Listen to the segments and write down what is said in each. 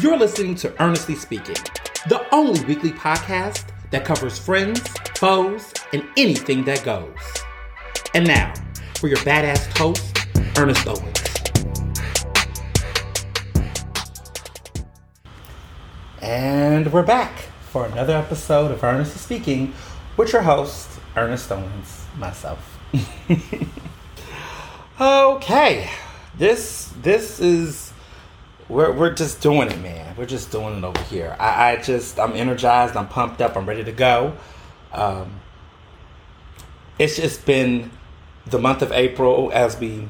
You're listening to Earnestly Speaking, the only weekly podcast that covers friends, foes, and anything that goes. And now, for your badass host, Ernest Owens. And we're back for another episode of Earnestly Speaking with your host, Ernest Owens, myself. okay, this this is we're we're just doing it, man. We're just doing it over here. I, I just I'm energized. I'm pumped up. I'm ready to go. Um, it's just been the month of April as we,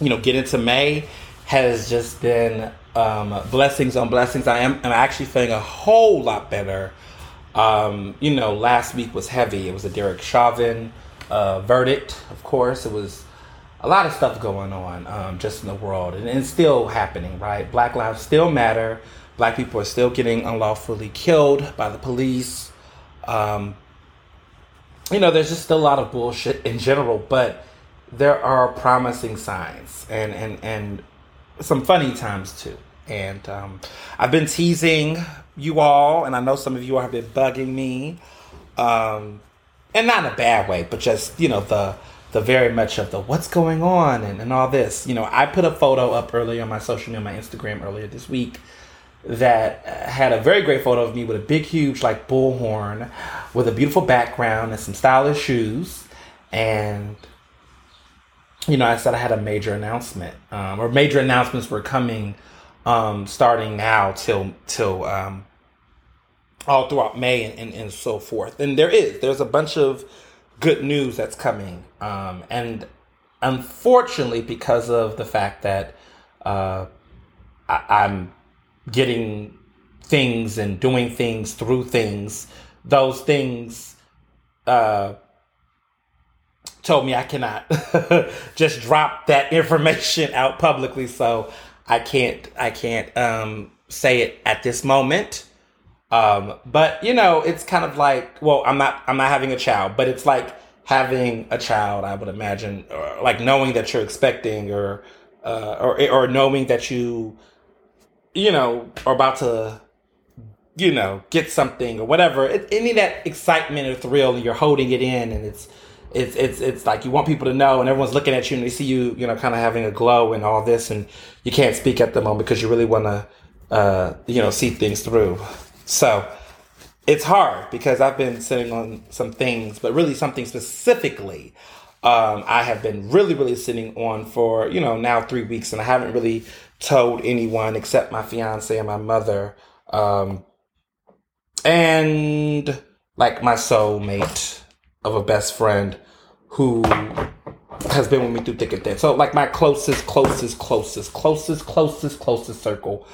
you know, get into May has just been um, blessings on blessings. I am I'm actually feeling a whole lot better. Um, you know, last week was heavy. It was a Derek Chauvin uh, verdict, of course. It was a lot of stuff going on um, just in the world, and, it's still happening, right? Black lives still matter. Black people are still getting unlawfully killed by the police. Um, you know, there's just a lot of bullshit in general, but there are promising signs and and and some funny times too. And um, I've been teasing you all, and I know some of you have been bugging me, um, and not in a bad way, but just you know the the very much of the what's going on and, and all this. You know, I put a photo up earlier on my social media, my Instagram earlier this week that had a very great photo of me with a big, huge like bullhorn, with a beautiful background and some stylish shoes, and you know, I said I had a major announcement, um, or major announcements were coming, um, starting now till till um, all throughout May and, and, and so forth. And there is there's a bunch of good news that's coming, um, and unfortunately, because of the fact that uh, I, I'm getting things and doing things through things, those things. Uh, told me I cannot just drop that information out publicly. So I can't I can't um, say it at this moment. Um, but you know, it's kind of like well, I'm not I'm not having a child, but it's like having a child. I would imagine, or like knowing that you're expecting, or uh, or or knowing that you you know are about to you know get something or whatever. It, any that excitement or thrill, and you're holding it in, and it's it's it's it's like you want people to know and everyone's looking at you and they see you you know kind of having a glow and all this and you can't speak at the moment because you really want to uh, you know see things through so it's hard because i've been sitting on some things but really something specifically um, i have been really really sitting on for you know now three weeks and i haven't really told anyone except my fiance and my mother um, and like my soulmate of a best friend who has been with me through thick and thin. So like my closest, closest, closest, closest, closest, closest circle,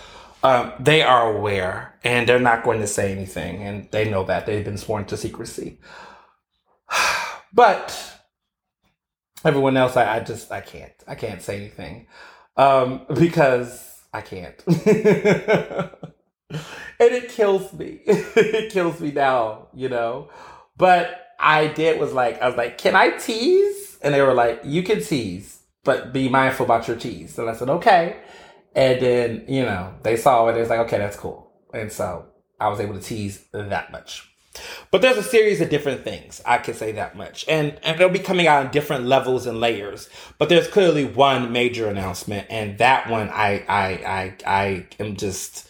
um, they are aware and they're not going to say anything, and they know that they've been sworn to secrecy. But everyone else, I, I just I can't I can't say anything um, because I can't. and it kills me. it kills me now, you know. But I did was like, I was like, can I tease? And they were like, you can tease, but be mindful about your tease. And I said, okay. And then, you know, they saw it. It was like, okay, that's cool. And so I was able to tease that much. But there's a series of different things. I can say that much. And, and they'll be coming out in different levels and layers. But there's clearly one major announcement. And that one I, I, I, I am just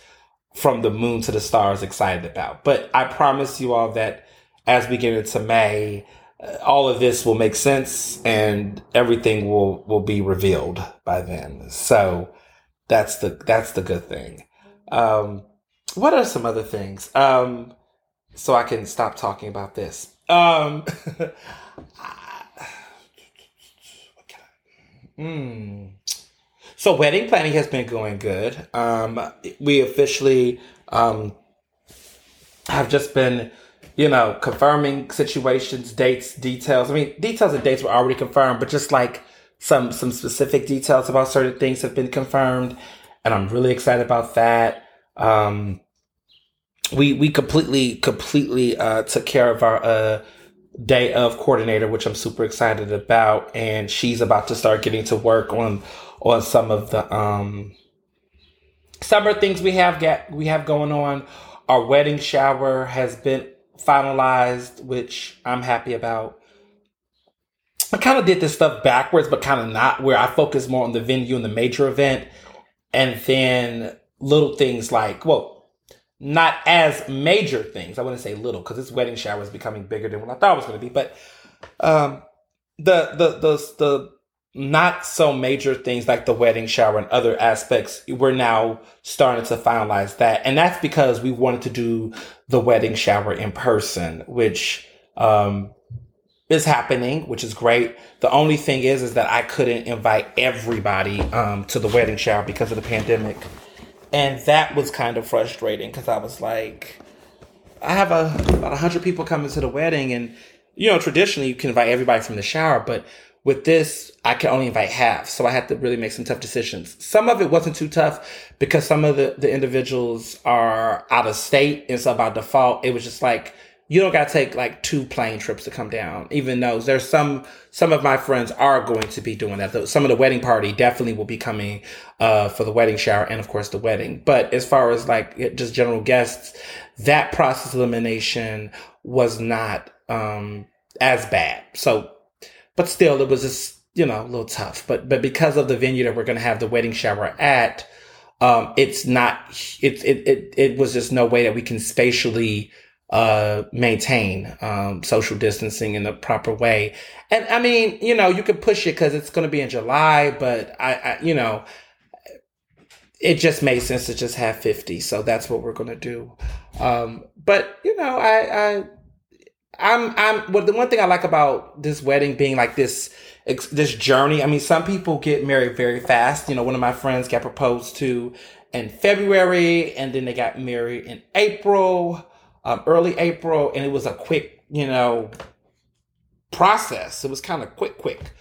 from the moon to the stars excited about. But I promise you all that as we get into May, uh, all of this will make sense and everything will, will be revealed by then. So that's the, that's the good thing. Um, what are some other things? Um, so I can stop talking about this. Um, mm. So wedding planning has been going good. Um, we officially um, have just been you know, confirming situations, dates, details. I mean, details and dates were already confirmed, but just like some some specific details about certain things have been confirmed, and I'm really excited about that. Um, we we completely completely uh, took care of our uh, day of coordinator, which I'm super excited about, and she's about to start getting to work on on some of the um summer things we have get we have going on. Our wedding shower has been finalized, which I'm happy about. I kind of did this stuff backwards, but kind of not, where I focus more on the venue and the major event, and then little things like, well, not as major things. I wouldn't say little because this wedding shower is becoming bigger than what I thought it was going to be. But um, the the the the not so major things like the wedding shower and other aspects, we're now starting to finalize that. And that's because we wanted to do the wedding shower in person, which um, is happening, which is great. The only thing is, is that I couldn't invite everybody um, to the wedding shower because of the pandemic. And that was kind of frustrating because I was like, I have a, about 100 people coming to the wedding. And, you know, traditionally you can invite everybody from the shower, but with this, I can only invite half. So I had to really make some tough decisions. Some of it wasn't too tough because some of the, the individuals are out of state. And so by default, it was just like, you don't got to take like two plane trips to come down, even though there's some, some of my friends are going to be doing that. Some of the wedding party definitely will be coming, uh, for the wedding shower and of course the wedding. But as far as like just general guests, that process elimination was not, um, as bad. So but still it was just you know a little tough but but because of the venue that we're going to have the wedding shower at um it's not it, it it it was just no way that we can spatially uh maintain um social distancing in the proper way and i mean you know you could push it because it's going to be in july but I, I you know it just made sense to just have 50 so that's what we're going to do um but you know i i I'm I'm well the one thing I like about this wedding being like this this journey. I mean, some people get married very fast. You know, one of my friends got proposed to in February, and then they got married in April, um, early April, and it was a quick, you know, process. It was kind of quick, quick.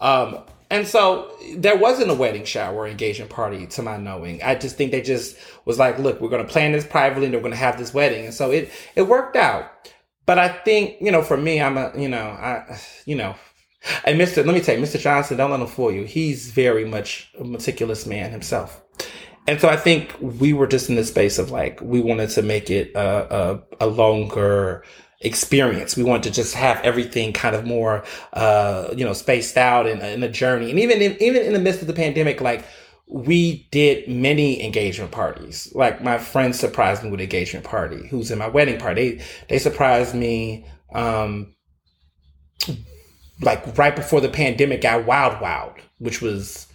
Um, and so there wasn't a wedding shower engagement party to my knowing. I just think they just was like, look, we're going to plan this privately and we're going to have this wedding. And so it, it worked out. But I think, you know, for me, I'm a, you know, I, you know, and Mr. Let me tell you, Mr. Johnson, don't let him fool you. He's very much a meticulous man himself. And so I think we were just in the space of like, we wanted to make it a, a, a longer experience. We wanted to just have everything kind of more, uh, you know, spaced out in, in a journey. And even in, even in the midst of the pandemic, like we did many engagement parties. Like my friends surprised me with engagement party, who's in my wedding party. They, they surprised me, um, like right before the pandemic got wild, wild, which was,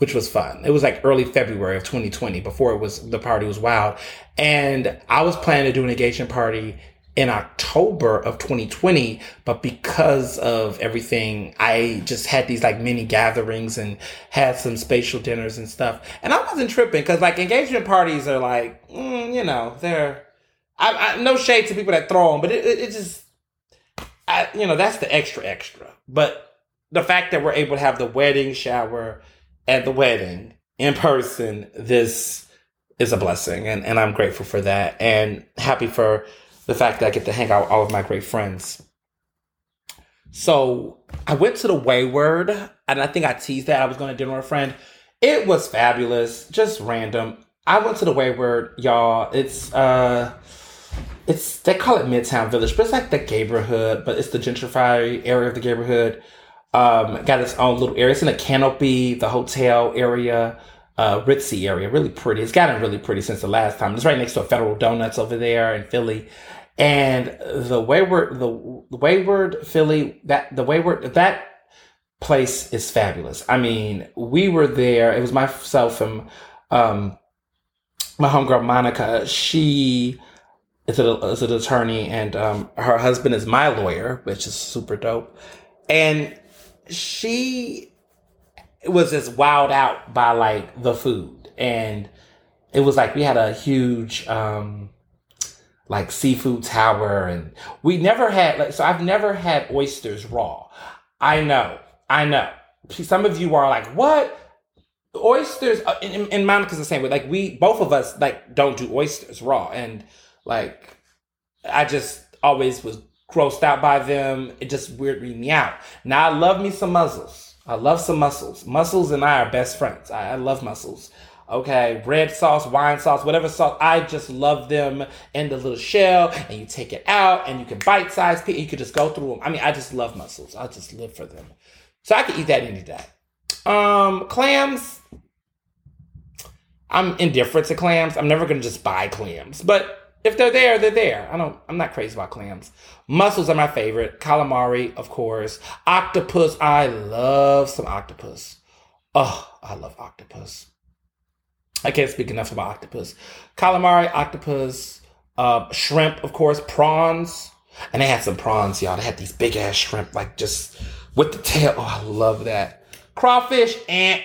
which was fun. It was like early February of 2020 before it was, the party was wild. And I was planning to do an engagement party in October of 2020, but because of everything, I just had these like mini gatherings and had some spatial dinners and stuff. And I wasn't tripping because like engagement parties are like, mm, you know, they're, I, I, no shade to people that throw them, but it, it, it just, I, you know, that's the extra extra. But the fact that we're able to have the wedding shower at the wedding in person, this is a blessing. And, and I'm grateful for that and happy for the fact that I get to hang out with all of my great friends. So I went to the Wayward, and I think I teased that I was going to dinner with a friend. It was fabulous, just random. I went to the Wayward, y'all. It's uh, it's they call it Midtown Village, but it's like the neighborhood, but it's the gentrified area of the neighborhood. Um, got its own little area. It's in a canopy, the hotel area uh, ritzy area, really pretty. It's gotten really pretty since the last time. It's right next to a Federal Donuts over there in Philly, and the Wayward, the Wayward Philly, that the Wayward that place is fabulous. I mean, we were there. It was myself and um, my homegirl Monica. She is, is an attorney, and um, her husband is my lawyer, which is super dope. And she was just wowed out by like the food and it was like we had a huge um like seafood tower and we never had like so I've never had oysters raw. I know. I know. Some of you are like, "What? Oysters uh, in, in Monica's the same way. Like we both of us like don't do oysters raw and like I just always was grossed out by them. It just weirded me out. Now I love me some mussels. I love some mussels. Mussels and I are best friends. I, I love mussels. Okay, red sauce, wine sauce, whatever sauce. I just love them in the little shell, and you take it out, and you can bite size. You can just go through them. I mean, I just love mussels. I just live for them. So I could eat that any day. Um, clams. I'm indifferent to clams. I'm never gonna just buy clams, but if they're there, they're there. I don't. I'm not crazy about clams. Mussels are my favorite. Calamari, of course. Octopus. I love some octopus. Oh, I love octopus. I can't speak enough about octopus. Calamari, octopus, uh, shrimp, of course, prawns. And they had some prawns, y'all. They had these big ass shrimp, like just with the tail. Oh, I love that. Crawfish, and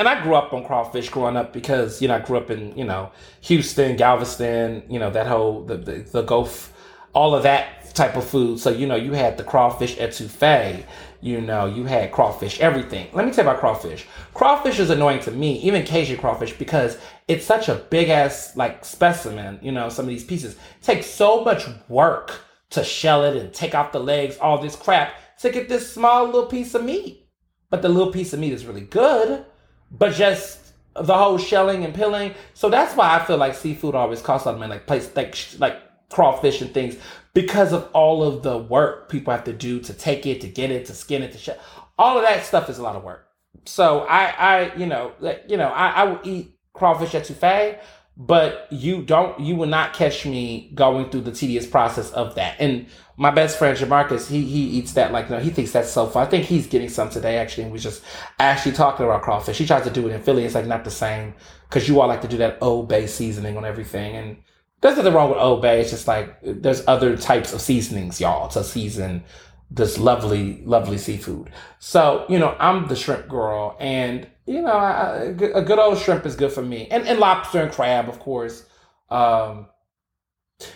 and I grew up on crawfish growing up because you know I grew up in you know Houston, Galveston, you know that whole the the, the Gulf, all of that type of food. So you know you had the crawfish etouffee, you know you had crawfish everything. Let me tell you about crawfish. Crawfish is annoying to me, even Cajun crawfish, because it's such a big ass like specimen. You know some of these pieces take so much work to shell it and take off the legs, all this crap to get this small little piece of meat. But the little piece of meat is really good but just the whole shelling and peeling. So that's why I feel like seafood always costs a lot of money, like place like like crawfish and things, because of all of the work people have to do to take it, to get it, to skin it, to shell. All of that stuff is a lot of work. So I, I, you know, you know, I, I will eat crawfish at etouffee, but you don't, you will not catch me going through the tedious process of that. And my best friend Jamarcus, he he eats that like no, he thinks that's so fun. I think he's getting some today actually, and we just actually talking about crawfish. He tries to do it in Philly. It's like not the same because you all like to do that Old Bay seasoning on everything, and there's nothing wrong with Old Bay. It's just like there's other types of seasonings, y'all, to season this lovely, lovely seafood. So you know, I'm the shrimp girl, and you know, I, a good old shrimp is good for me, and and lobster and crab, of course. Um,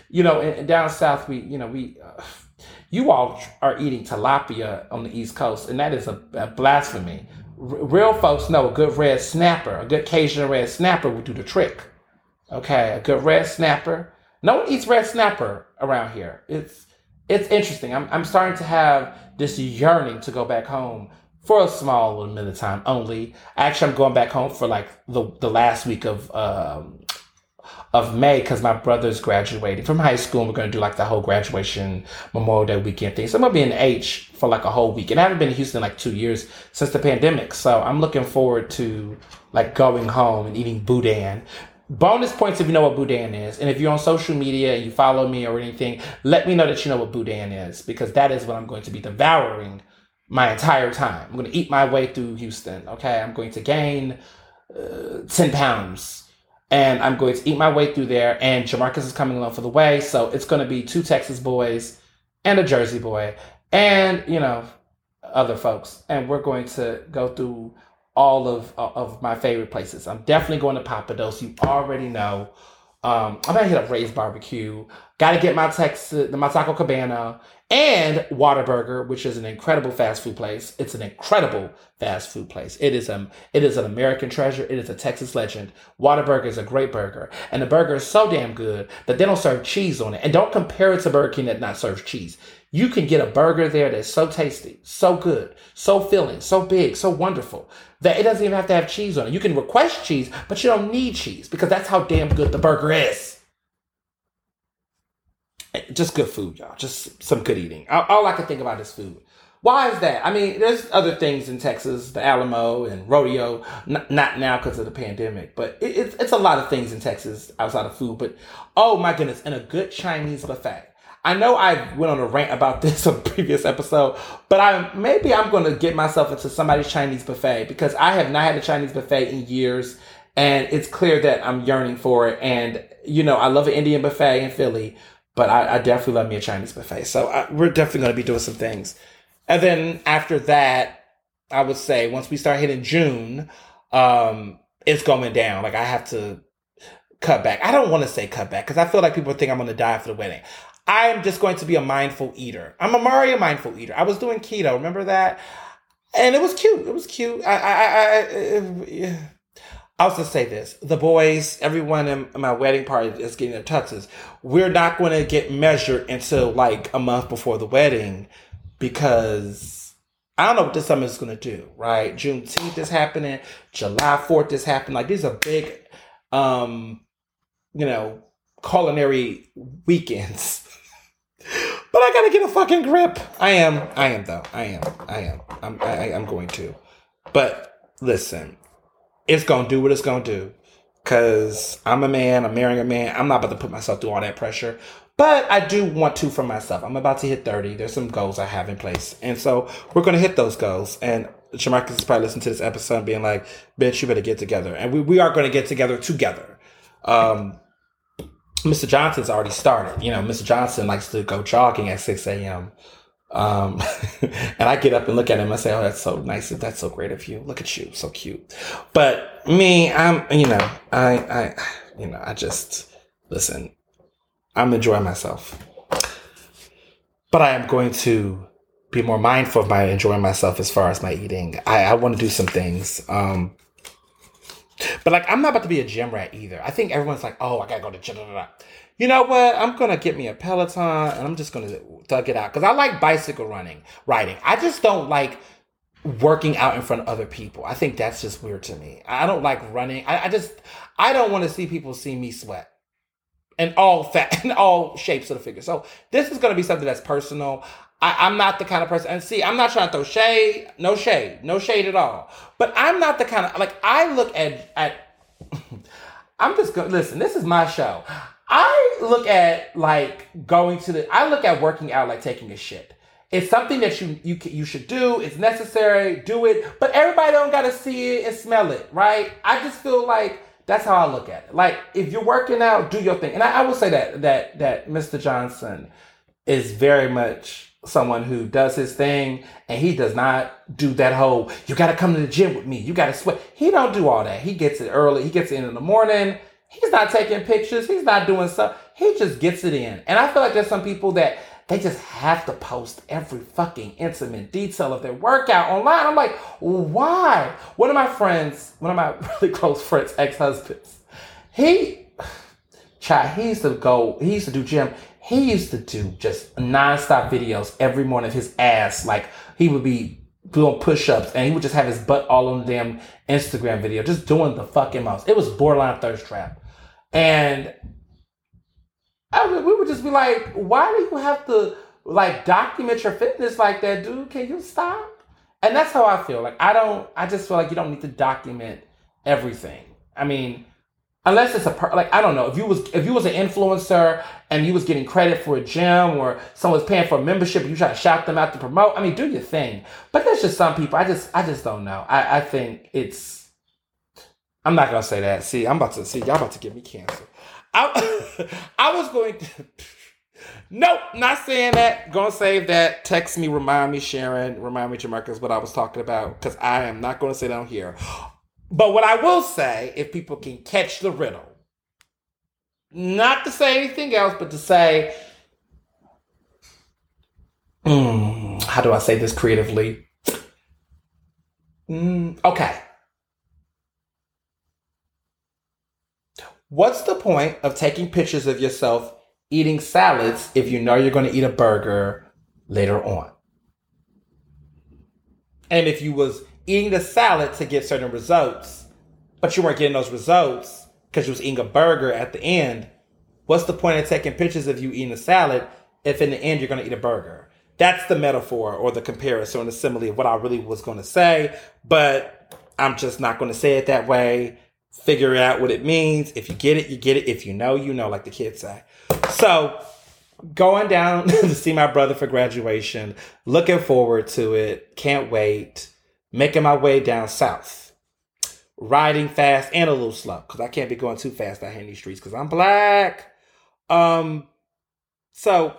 you know, and, down south, we, you know, we, uh, you all are eating tilapia on the East Coast, and that is a, a blasphemy. R- real folks know a good red snapper, a good Cajun red snapper would do the trick. Okay, a good red snapper. No one eats red snapper around here. It's it's interesting. I'm I'm starting to have this yearning to go back home for a small little of time only. Actually, I'm going back home for like the the last week of um, of May because my brother's graduating from high school and we're going to do like the whole graduation Memorial Day weekend thing. So I'm to be in H for like a whole week. And I haven't been in Houston like two years since the pandemic. So I'm looking forward to like going home and eating boudin. Bonus points if you know what boudin is. And if you're on social media and you follow me or anything, let me know that you know what boudin is because that is what I'm going to be devouring my entire time. I'm going to eat my way through Houston. Okay. I'm going to gain uh, 10 pounds and I'm going to eat my way through there. And Jamarcus is coming along for the way, so it's going to be two Texas boys and a Jersey boy, and you know other folks, and we're going to go through all of of my favorite places. I'm definitely going to Pappadeaux. You already know. Um, I'm gonna hit up Ray's Barbecue. Got to get my Texas, my Taco Cabana, and Whataburger, which is an incredible fast food place. It's an incredible fast food place. It is um it is an American treasure. It is a Texas legend. Whataburger is a great burger, and the burger is so damn good that they don't serve cheese on it. And don't compare it to Burger King that not serves cheese. You can get a burger there that's so tasty, so good, so filling, so big, so wonderful that it doesn't even have to have cheese on it. You can request cheese, but you don't need cheese because that's how damn good the burger is. Just good food, y'all. Just some good eating. All, I can think about is food. Why is that? I mean, there's other things in Texas, the Alamo and rodeo. N- not now because of the pandemic, but it, it's it's a lot of things in Texas outside of food. But oh my goodness, and a good Chinese buffet. I know I went on a rant about this on a previous episode, but I maybe I'm going to get myself into somebody's Chinese buffet because I have not had a Chinese buffet in years, and it's clear that I'm yearning for it. And you know, I love an Indian buffet in Philly, but I, I definitely love me a Chinese buffet. So I, we're definitely going to be doing some things. And then after that, I would say once we start hitting June, um, it's going down. Like I have to cut back. I don't want to say cut back because I feel like people think I'm going to die after the wedding. I am just going to be a mindful eater. I'm a Mario mindful eater. I was doing keto. Remember that? And it was cute. It was cute. I, I, I, I I'll just say this: the boys, everyone in my wedding party is getting their tuxes. We're not going to get measured until like a month before the wedding because I don't know what this summer is going to do, right? Juneteenth is happening, July 4th is happening. Like these are big, um, you know, culinary weekends. But I gotta get a fucking grip. I am, I am though. I am, I am. I'm, I, I'm going to. But listen, it's gonna do what it's gonna do. Cause I'm a man, I'm marrying a man. I'm not about to put myself through all that pressure. But I do want to for myself. I'm about to hit 30. There's some goals I have in place. And so we're to hit those goals. And Jamarcus is probably listening to this episode being like, bitch, you better get together. And we, we are to get together together. Um, Mr. Johnson's already started. You know, Mr. Johnson likes to go jogging at 6 a.m. Um, and I get up and look at him. I say, "Oh, that's so nice. That's so great of you. Look at you, so cute." But me, I'm, you know, I, I, you know, I just listen. I'm enjoying myself. But I am going to be more mindful of my enjoying myself as far as my eating. I, I want to do some things. Um, but like, I'm not about to be a gym rat either. I think everyone's like, oh, I gotta go to gym. You know what? I'm gonna get me a Peloton and I'm just gonna thug it out because I like bicycle running, riding. I just don't like working out in front of other people. I think that's just weird to me. I don't like running. I, I just I don't want to see people see me sweat and all fat and all shapes of the figure. So this is going to be something that's personal. I, am not the kind of person, and see, I'm not trying to throw shade, no shade, no shade at all. But I'm not the kind of like I look at at. I'm just going. Listen, this is my show. I look at like going to the. I look at working out like taking a shit. It's something that you you you should do. It's necessary. Do it, but everybody don't got to see it and smell it, right? I just feel like that's how I look at it. Like if you're working out, do your thing. And I, I will say that that that Mr. Johnson is very much someone who does his thing and he does not do that whole you got to come to the gym with me. You got to sweat. He don't do all that. He gets it early. He gets in in the morning. He's not taking pictures. He's not doing stuff. He just gets it in. And i feel like there's some people that they just have to post every fucking intimate detail of their workout online. I'm like, why? One of my friends, one of my really close friends, ex-husbands, he, child, he used to go, he used to do gym. He used to do just nonstop videos every morning of his ass. Like he would be doing push-ups and he would just have his butt all on the damn Instagram video, just doing the fucking most. It was borderline thirst trap. And I, we would just be like, why do you have to like document your fitness like that, dude? Can you stop? And that's how I feel. Like I don't. I just feel like you don't need to document everything. I mean, unless it's a per- like I don't know if you was if you was an influencer and you was getting credit for a gym or someone's paying for a membership and you try to shout them out to promote. I mean, do your thing. But there's just some people. I just I just don't know. I I think it's. I'm not gonna say that. See, I'm about to see y'all about to give me cancer. I, I was going to. Nope, not saying that. Gonna save that. Text me, remind me, Sharon, remind me, Jamarcus, what I was talking about, because I am not gonna say down here. But what I will say, if people can catch the riddle, not to say anything else, but to say, mm, how do I say this creatively? Mm, okay. What's the point of taking pictures of yourself eating salads if you know you're going to eat a burger later on? And if you was eating the salad to get certain results, but you weren't getting those results because you was eating a burger at the end, what's the point of taking pictures of you eating a salad if in the end you're going to eat a burger? That's the metaphor or the comparison or the simile of what I really was going to say, but I'm just not going to say it that way figure out what it means. If you get it, you get it. If you know, you know, like the kids say. So going down to see my brother for graduation, looking forward to it. Can't wait. Making my way down south. Riding fast and a little slow because I can't be going too fast out here in these streets because I'm black. Um, so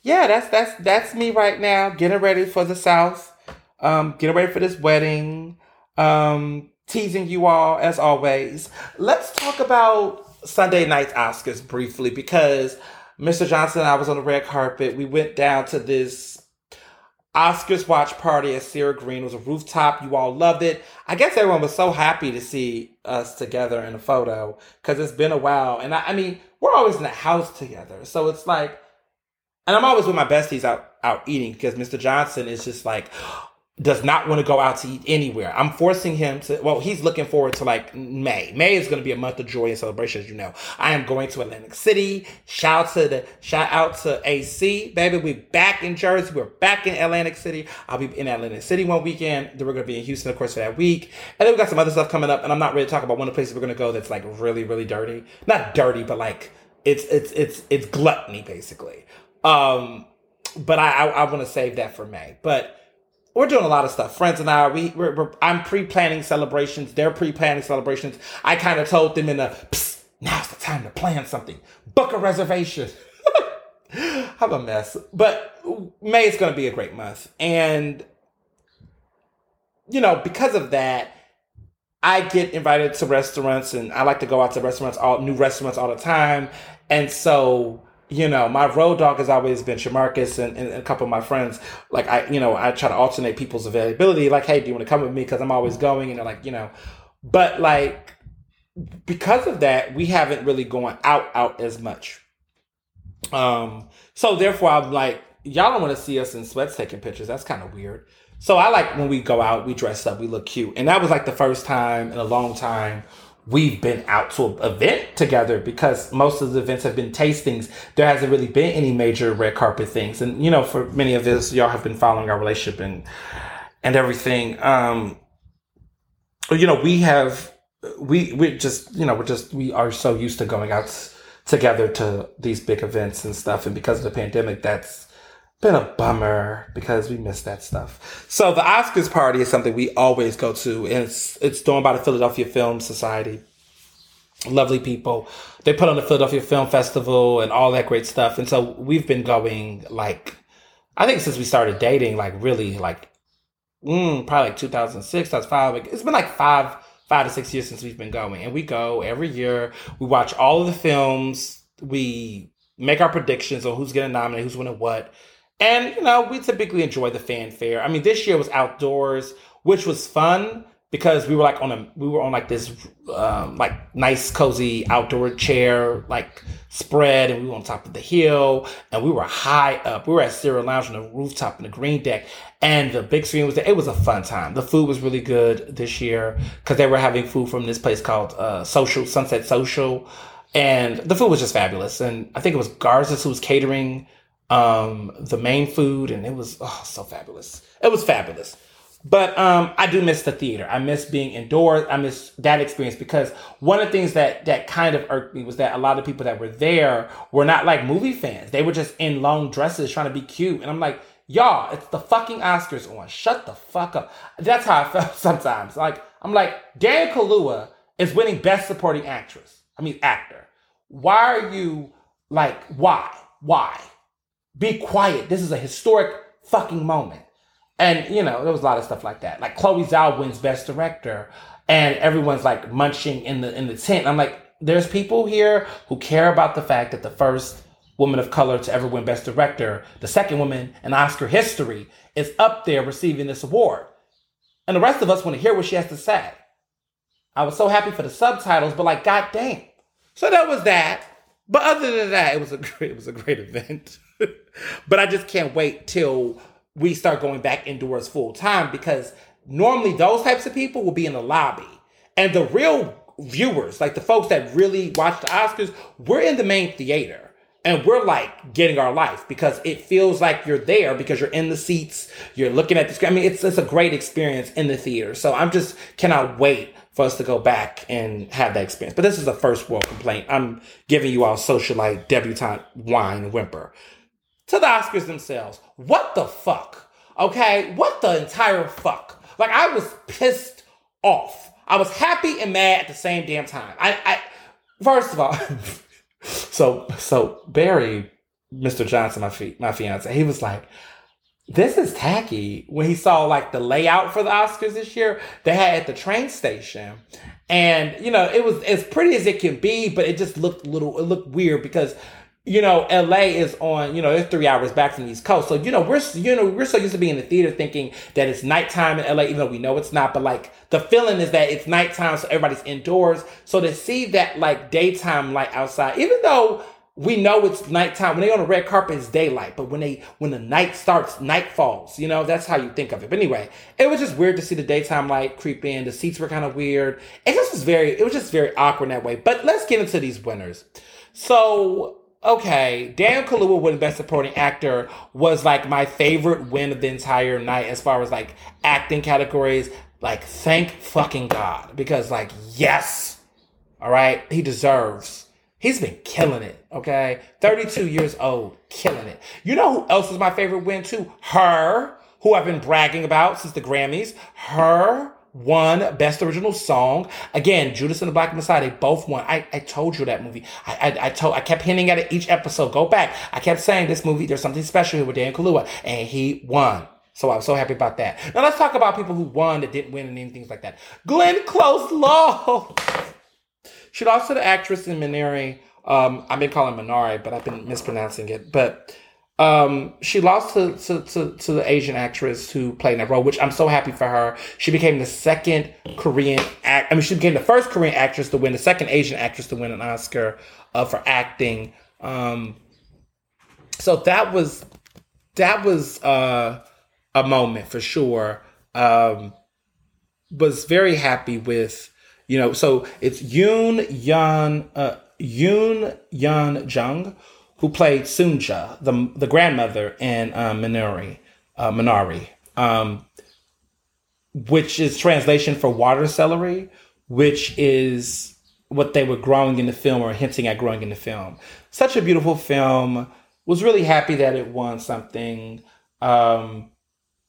yeah, that's that's that's me right now. Getting ready for the South. Um, getting ready for this wedding. Um, teasing you all as always. Let's talk about Sunday night Oscars briefly because Mr. Johnson and I was on the red carpet. We went down to this Oscars watch party at Cira Green. It was a rooftop. You all loved it. I guess everyone was so happy to see us together in a photo because it's been a while. And I, I mean, we're always in the house together. So it's like, and I'm always with my besties out out eating because Mr. Johnson is just like does not want to go out to eat anywhere. I'm forcing him to, well, he's looking forward to like May. May is going to be a month of joy and celebration, as you know. I am going to Atlantic City. Shout to the, shout out to AC. Baby, we back in Jersey. We're back in Atlantic City. I'll be in Atlantic City one weekend. Then we're going to be in Houston, of course, for that week. And then we got some other stuff coming up. And I'm not ready to talk about one of the places we're going to go that's like really, really dirty. Not dirty, but like it's, it's, it's, it's gluttony basically. Um, but I, I, I want to save that for May. But, we're doing a lot of stuff. Friends and I, we, we're, we're I'm pre-planning celebrations. They're pre-planning celebrations. I kind of told them in the, now's the time to plan something. Book a reservation. I'm a mess. But May is going to be a great month. And, you know, because of that, I get invited to restaurants and I like to go out to restaurants, all new restaurants all the time. And so you know, my road dog has always been Jamarcus and, and, a couple of my friends. Like I, you know, I try to alternate people's availability. Like, hey, do you want to come with me? Because I'm always going. And they're like, you know, but like because of that, we haven't really gone out out as much. Um, so therefore, I'm like, y'all don't want to see us in sweats taking pictures. That's kind of weird. So I like when we go out, we dress up, we look cute, and that was like the first time in a long time we've been out to an event together because most of the events have been tastings. There hasn't really been any major red carpet things. And, you know, for many of us, y'all have been following our relationship and, and everything. Um, you know, we have, we, we just, you know, we're just, we are so used to going out together to these big events and stuff. And because of the pandemic, that's, been a bummer because we missed that stuff. So the Oscars party is something we always go to, and it's it's done by the Philadelphia Film Society. Lovely people. They put on the Philadelphia Film Festival and all that great stuff. And so we've been going like I think since we started dating, like really like mm, probably like 2006, 2005. It's been like five five to six years since we've been going. And we go every year. We watch all of the films. We make our predictions on who's getting nominated, who's winning what and, you know, we typically enjoy the fanfare. I mean, this year was outdoors, which was fun because we were like on a, we were on like this, um, like nice, cozy outdoor chair, like spread, and we were on top of the hill, and we were high up. We were at Sierra Lounge on the rooftop in the green deck, and the big screen was there. It was a fun time. The food was really good this year because they were having food from this place called uh, Social Sunset Social, and the food was just fabulous. And I think it was Garza's who was catering um, the main food, and it was oh, so fabulous. It was fabulous. But um, I do miss the theater. I miss being indoors. I miss that experience because one of the things that that kind of irked me was that a lot of people that were there were not like movie fans. They were just in long dresses trying to be cute, and I'm like, y'all, it's the fucking Oscars on. Shut the fuck up. That's how I felt sometimes. Like I'm like, Daniel Kaluuya is winning Best Supporting Actress. I mean, actor. Why are you like? Why? Why? Be quiet. This is a historic fucking moment. And, you know, there was a lot of stuff like that. Like Chloe Zhao wins Best Director and everyone's like munching in the in the tent. I'm like, there's people here who care about the fact that the first woman of color to ever win Best Director, the second woman in Oscar history, is up there receiving this award. And the rest of us want to hear what she has to say. I was so happy for the subtitles, but like, god damn. So that was that. But other than that, it was a great, it was a great event. but I just can't wait till we start going back indoors full time because normally those types of people will be in the lobby. And the real viewers, like the folks that really watch the Oscars, we're in the main theater. And we're like getting our life because it feels like you're there because you're in the seats, you're looking at the screen. I mean, it's, it's a great experience in the theater. So I'm just cannot wait for us to go back and have that experience. But this is a first world complaint. I'm giving you all socialite debutante whine and whimper to the Oscars themselves. What the fuck? Okay? What the entire fuck? Like I was pissed off. I was happy and mad at the same damn time. I, I first of all, so so Barry, Mr. Johnson, my fi- my fiance, he was like, this is tacky when he saw like the layout for the Oscars this year they had at the train station. And you know, it was as pretty as it can be, but it just looked little it looked weird because you know, LA is on, you know, it's three hours back from the East Coast. So, you know, we're, you know, we're so used to being in the theater thinking that it's nighttime in LA, even though we know it's not. But like the feeling is that it's nighttime, so everybody's indoors. So to see that like daytime light outside, even though we know it's nighttime. When they on the red carpet, it's daylight. But when they when the night starts, night falls. You know, that's how you think of it. But anyway, it was just weird to see the daytime light creep in. The seats were kind of weird. It just was very it was just very awkward that way. But let's get into these winners. So okay, Daniel Kaluuya winning Best Supporting Actor was like my favorite win of the entire night as far as like acting categories. Like, thank fucking God. Because, like, yes. All right. He deserves He's been killing it, okay? 32 years old, killing it. You know who else was my favorite win too? H.E.R., who I've been bragging about since the Grammys. H.E.R. won Best Original Song. Again, Judas and the Black Messiah, they both won. I, I told you that movie. I, I, I told I kept hinting at it each episode. Go back. I kept saying this movie, there's something special here with Dan Kaluuya, and he won. So I was so happy about that. Now let's talk about people who won that didn't win and things like that. Glenn Close Law. She lost to the actress in Minari. Um, I've been calling Minari, but I've been mispronouncing it. But um, she lost to, to, to, to, the Asian actress who played that role, which I'm so happy for her. She became the second Korean act. I mean, she became the first Korean actress to win, the second Asian actress to win an Oscar uh, for acting. Um, so that was that was uh, a moment for sure. Um, was very happy with you know, so it's Yoon Yan uh, Yoon Yan Jung, who played Sunja, the the grandmother in uh, Minari, uh, Minari, um, which is translation for water celery, which is what they were growing in the film or hinting at growing in the film. Such a beautiful film. Was really happy that it won something. Um,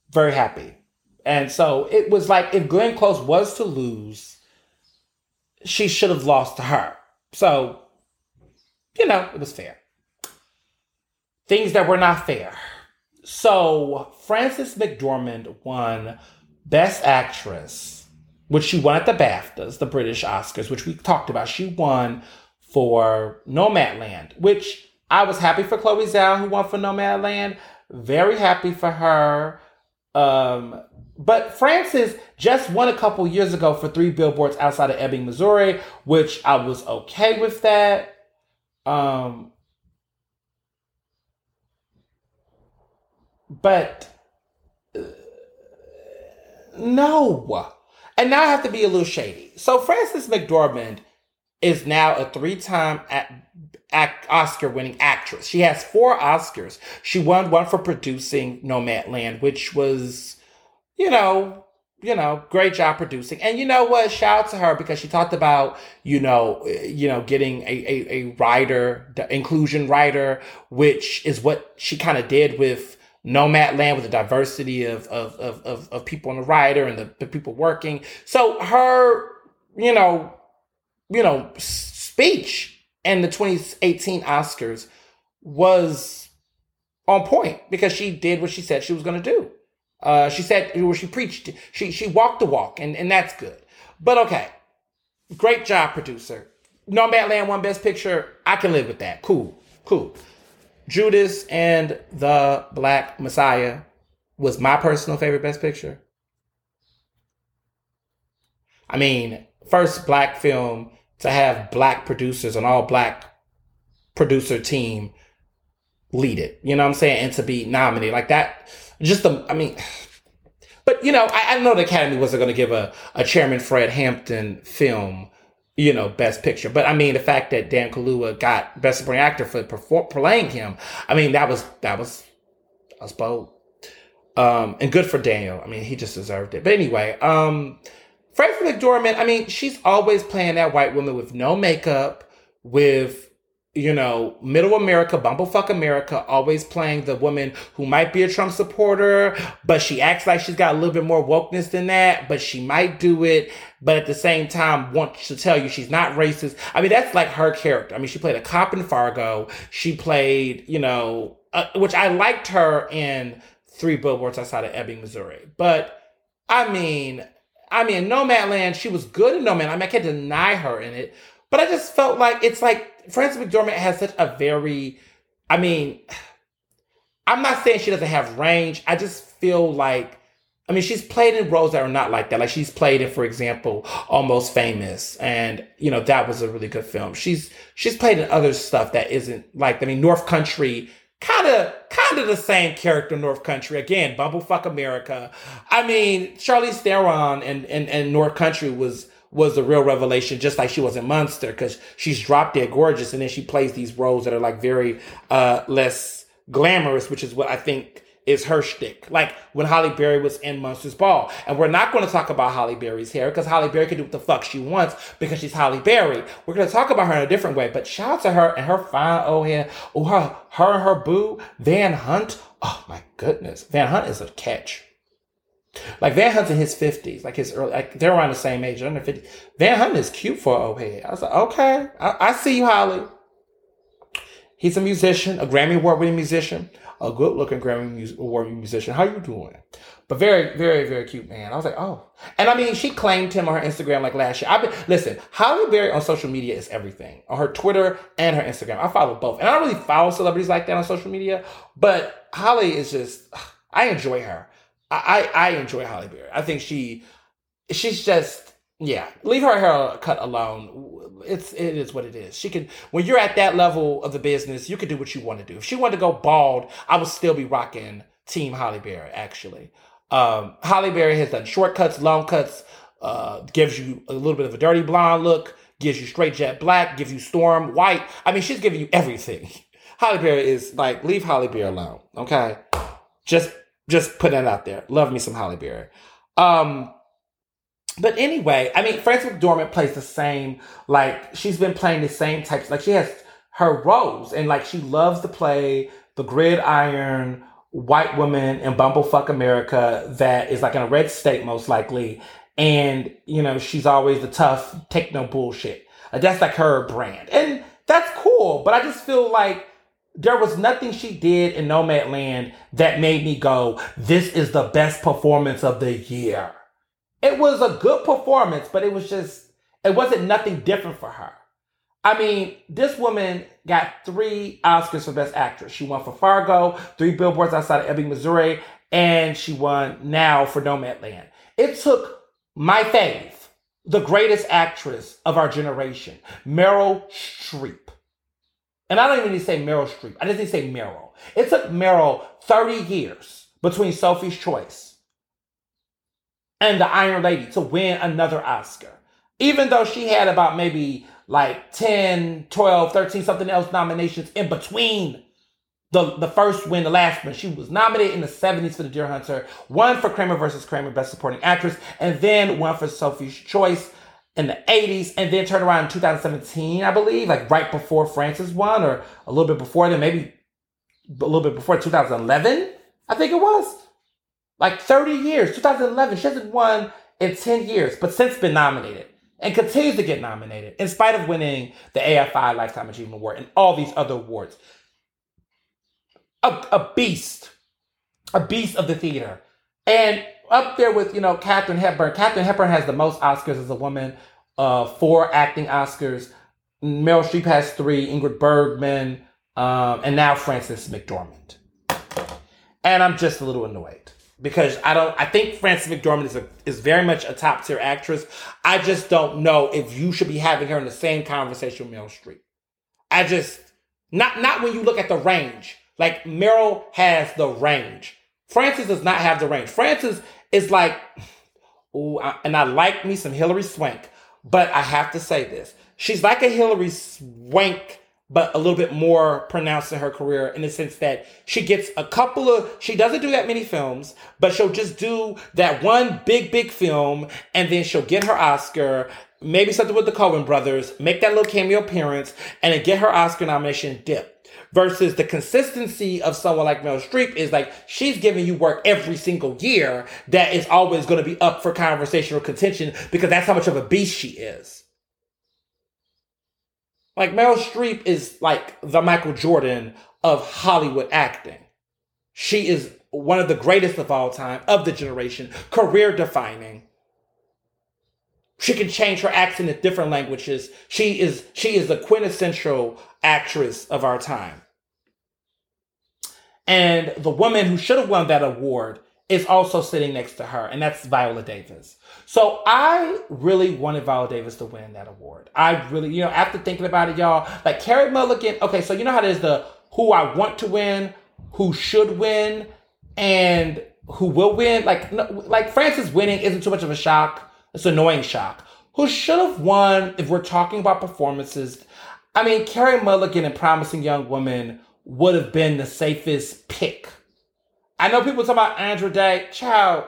very happy. And so it was like if Glenn Close was to lose, she should have lost to her. So, you know, it was fair. Things that were not fair. So, Frances McDormand won Best Actress, which she won at the BAFTAs, the British Oscars, which we talked about. She won for Nomadland, which I was happy for Chloe Zhao, who won for Nomadland. Very happy for her. Um, but Frances just won a couple years ago for three billboards outside of Ebbing, Missouri, which I was okay with that. Um, but uh, no. And now I have to be a little shady. So Frances McDormand is now a three-time Oscar-winning actress. She has four Oscars. She won one for producing Nomadland, which was you know, you know, great job producing. And you know what? Shout out to her because she talked about, you know, you know, getting a, a, a writer, the inclusion rider, which is what she kind of did with Nomadland with the diversity of, of, of, of, of people on the writer and the, the people working. So her, you know, you know, speech in the 2018 Oscars was on point because she did what she said she was going to do. Uh, she said, or she preached, she she walked the walk, and, and that's good. But okay, great job, producer. Nomadland won Best Picture. I can live with that. Cool, cool. Judas and the Black Messiah was my personal favorite Best Picture. I mean, first black film to have black producers, an all black producer team lead it. You know what I'm saying? And to be nominated like that just the, I mean, but you know, I, I know the Academy wasn't going to give a, a Chairman Fred Hampton film, you know, Best Picture. But I mean, the fact that Dan Kaluuya got Best Supporting Actor for playing him, I mean, that was that was was bold. Um, and good for Daniel. I mean, he just deserved it. But anyway, um, Frances McDormand, I mean, she's always playing that white woman with no makeup, with you know, middle America, bumblefuck America, always playing the woman who might be a Trump supporter, but she acts like she's got a little bit more wokeness than that, but she might do it, but at the same time wants to tell you she's not racist. I mean, that's like her character. I mean, she played a cop in Fargo. She played, you know, uh, which I liked her in Three Billboards Outside of Ebbing, Missouri. But I mean, I mean, Nomadland, she was good in Nomad. I mean, I can't deny her in it, but I just felt like it's like Frances McDormand has such a very, I mean, I'm not saying she doesn't have range. I just feel like I mean, she's played in roles that are not like that. Like she's played in, for example, Almost Famous, and you know that was a really good film. She's she's played in other stuff that isn't like. I mean, North Country, kind of kind of the same character. North Country again, Bumblefuck America. I mean, Charlize Theron and and and North Country was was the real revelation, just like she was in Monster, because she's drop dead gorgeous, and then she plays these roles that are like very uh less glamorous, which is what I think is her shtick. Like when Halle Berry was in Monsters Ball. And we're not going to talk about Halle Berry's hair because Halle Berry can do what the fuck she wants because she's Halle Berry. We're going to talk about her in a different way. But shout out to her and her fine old hair. Oh, her, her and her boo, Van Hunt. Oh my goodness. Van Hunt is a catch. Like Van Hunt's in his fifties, like his early, like they're around the same age, under fifty. Van Hunt is cute for old head. I was like, okay, I, I see you, Halle. He's a musician, a Grammy Award winning musician a good looking Grammy Award winning musician. How you doing? But very, very, very cute man. I was like, oh. And I mean, she claimed him on her Instagram like last year. I've been listen, Halle Berry on social media is everything. On her Twitter and her Instagram. I follow both. And I don't really follow celebrities like that on social media, but Halle is just I enjoy her. I, I, enjoy Halle Berry. I think she she's just yeah, leave her hair cut alone. It's it is what it is. She can when you're at that level of the business, you can do what you want to do. If she wanted to go bald, I would still be rocking Team Halle Berry. Actually, um, Halle Berry has done shortcuts, long cuts, uh, gives you a little bit of a dirty blonde look, gives you straight jet black, gives you storm white. I mean, she's giving you everything. Halle Berry is like leave Halle Berry alone. Okay, just just put that out there. Love me some Halle Berry. Um, but anyway, I mean, Frances McDormand plays the same, like, she's been playing the same types, like, she has her roles, and like, she loves to play the gridiron white woman in Bumblefuck America that is like in a red state, most likely. And, you know, she's always the tough, take no bullshit. that's like her brand. And that's cool, but I just feel like there was nothing she did in Nomadland that made me go, this is the best performance of the year. It was a good performance, but it was just, it wasn't nothing different for her. I mean, this woman got three Oscars for Best Actress. She won for Fargo, three billboards outside of Ebbing, Missouri, and she won now for Nomadland. It took my fave, the greatest actress of our generation, Meryl Streep. And I don't even need to say Meryl Streep. I just need to say Meryl. It took Meryl 30 years between Sophie's Choice and the Iron Lady to win another Oscar. Even though she had about maybe like 10, 12, 13, something else nominations in between the, the first win, the last win. She was nominated in the 70s for The Deer Hunter, one for Kramer versus Kramer, Best Supporting Actress, and then one for Sophie's Choice in the 80s, and then turned around in 2017, I believe, like right before Frances won, or a little bit before then, maybe a little bit before 2011, I think it was. Like 30 years, 2011. She hasn't won in 10 years, but since been nominated and continues to get nominated in spite of winning the AFI Lifetime Achievement Award and all these other awards. A, a beast, a beast of the theater. And up there with, you know, Katharine Hepburn. Katharine Hepburn has the most Oscars as a woman, uh, four acting Oscars. Meryl Streep has three, Ingrid Bergman, um, and now Frances McDormand. And I'm just a little annoyed because I don't. I think Frances McDormand is a, is very much a top tier actress. I just don't know if you should be having her in the same conversation with Meryl Streep. I just not not when you look at the range. Like Meryl has the range. Frances does not have the range. Frances is like, ooh, and I like me some Hilary Swank, but I have to say this: she's like a Hilary Swank but a little bit more pronounced in her career in the sense that she gets a couple of she doesn't do that many films but she'll just do that one big big film and then she'll get her oscar maybe something with the Coen brothers make that little cameo appearance and then get her oscar nomination dip versus the consistency of someone like Meryl Streep is like she's giving you work every single year that is always going to be up for conversational contention because that's how much of a beast she is like Meryl Streep is like the Michael Jordan of Hollywood acting. She is one of the greatest of all time, of the generation, career defining. She can change her accent in different languages. She is she is the quintessential actress of our time. And the woman who should have won that award is also sitting next to her, and that's Viola Davis. So I really wanted Viola Davis to win that award. I really, you know, after thinking about it, y'all, like Carey Mulligan. Okay, so you know how there's the who I want to win, who should win, and who will win. Like, like Frances winning isn't too much of a shock. It's an annoying shock. Who should have won if we're talking about performances? I mean, Carey Mulligan and Promising Young Woman would have been the safest pick. I know people talk about Andra Day. Child,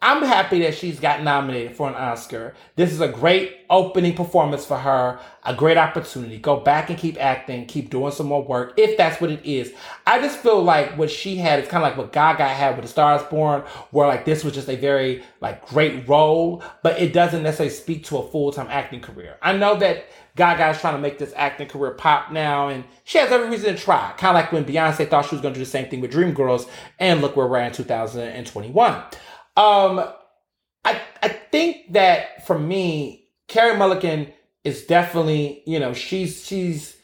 I'm happy that she's got nominated for an Oscar. This is a great opening performance for her, a great opportunity. Go back and keep acting, keep doing some more work, if that's what it is. I just feel like what she had is kind of like what Gaga had with The Stars Born, where like this was just a very like great role, but it doesn't necessarily speak to a full-time acting career. I know that Gaga is trying to make this acting career pop now, and she has every reason to try. Kind of like when Beyonce thought she was going to do the same thing with Dreamgirls, and look where we're at in 2021. Um, I I think that for me, Carey Mulligan is definitely you know she's she's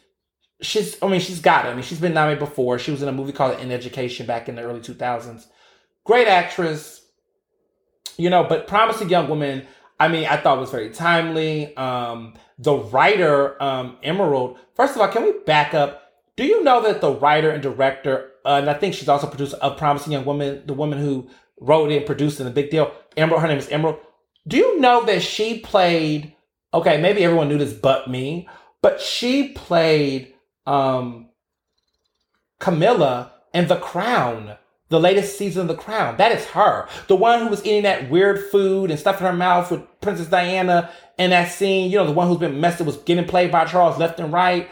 she's I mean she's got it. I mean she's been nominated before. She was in a movie called An Education back in the early two thousands. Great actress, you know. But Promising Young Woman, I mean, I thought was very timely. Um, the writer um, Emerald. First of all, can we back up? Do you know that the writer and director, uh, and I think she's also produced a Promising Young Woman, the woman who wrote it, produced it, a big deal. Emerald, her name is Emerald. Do you know that she played? Okay, maybe everyone knew this but me, but she played um Camilla in The Crown, the latest season of The Crown. That is her, the one who was eating that weird food and stuff in her mouth with Princess Diana in that scene. You know, the one who's been messed up was getting played by Charles left and right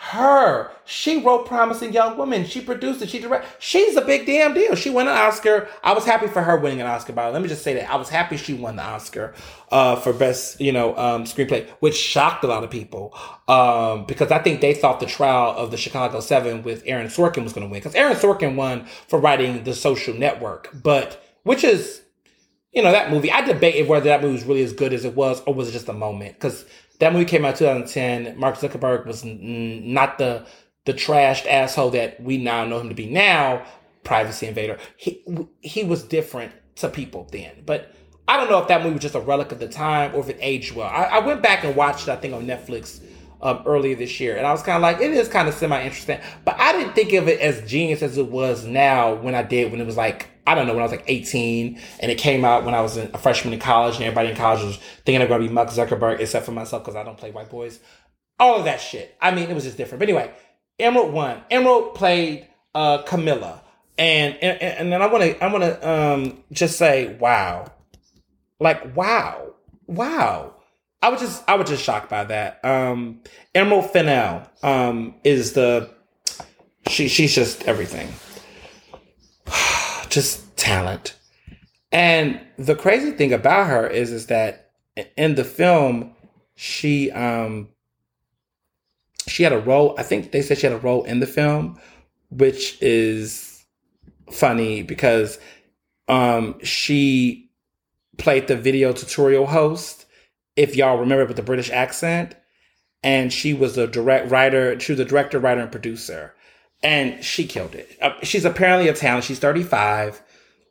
her. She wrote Promising Young Woman. She produced it. She directed. She's a big damn deal. She won an Oscar. I was happy for her winning an Oscar. By let me just say that I was happy she won the Oscar uh, for best, you know, um, screenplay, which shocked a lot of people um, because I think they thought the trial of the Chicago Seven with Aaron Sorkin was going to win because Aaron Sorkin won for writing The Social Network, but which is you know that movie. I debated whether that movie was really as good as it was, or was it just a moment? Because that movie came out 2010. Mark Zuckerberg was n- not the the trashed asshole that we now know him to be now. Privacy invader. He he was different to people then, but I don't know if that movie was just a relic of the time or if it aged well. I, I went back and watched it, I think, on Netflix um, earlier this year, and I was kind of like, it is kind of semi interesting, but I didn't think of it as genius as it was now when I did when it was like I don't know, when I was like 18 and it came out when I was a freshman in college and everybody in college was thinking I'm to be Mark Zuckerberg except for myself because I don't play white boys. All of that shit. I mean, it was just different. But anyway, Emerald won. Emerald played uh, Camilla. And, and, and then I want to I want to um, just say wow. Like wow. Wow. I was just I was just shocked by that. Um, Emerald Fennell um, is the she she's just everything just talent. And the crazy thing about her is is that in the film she um she had a role I think they said she had a role in the film which is funny because um she played the video tutorial host if y'all remember with the British accent and she was a direct writer she was a director writer and producer and she killed it. Uh, she's apparently a talent. She's 35.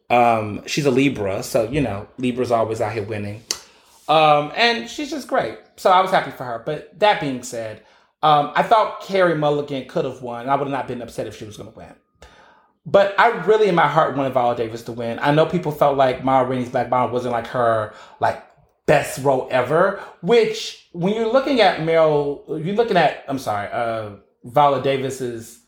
Um, she's a Libra, so you know Libra's always out here winning. Um, and she's just great. So I was happy for her. But that being said, um, I thought Carey Mulligan could have won. I would have not been upset if she was going to win. But I really, in my heart, wanted Viola Davis to win. I know people felt like Ma Rainey's Black Bottom wasn't like her like best role ever. Which, when you're looking at Meryl, you're looking at I'm sorry, uh, Viola Davis's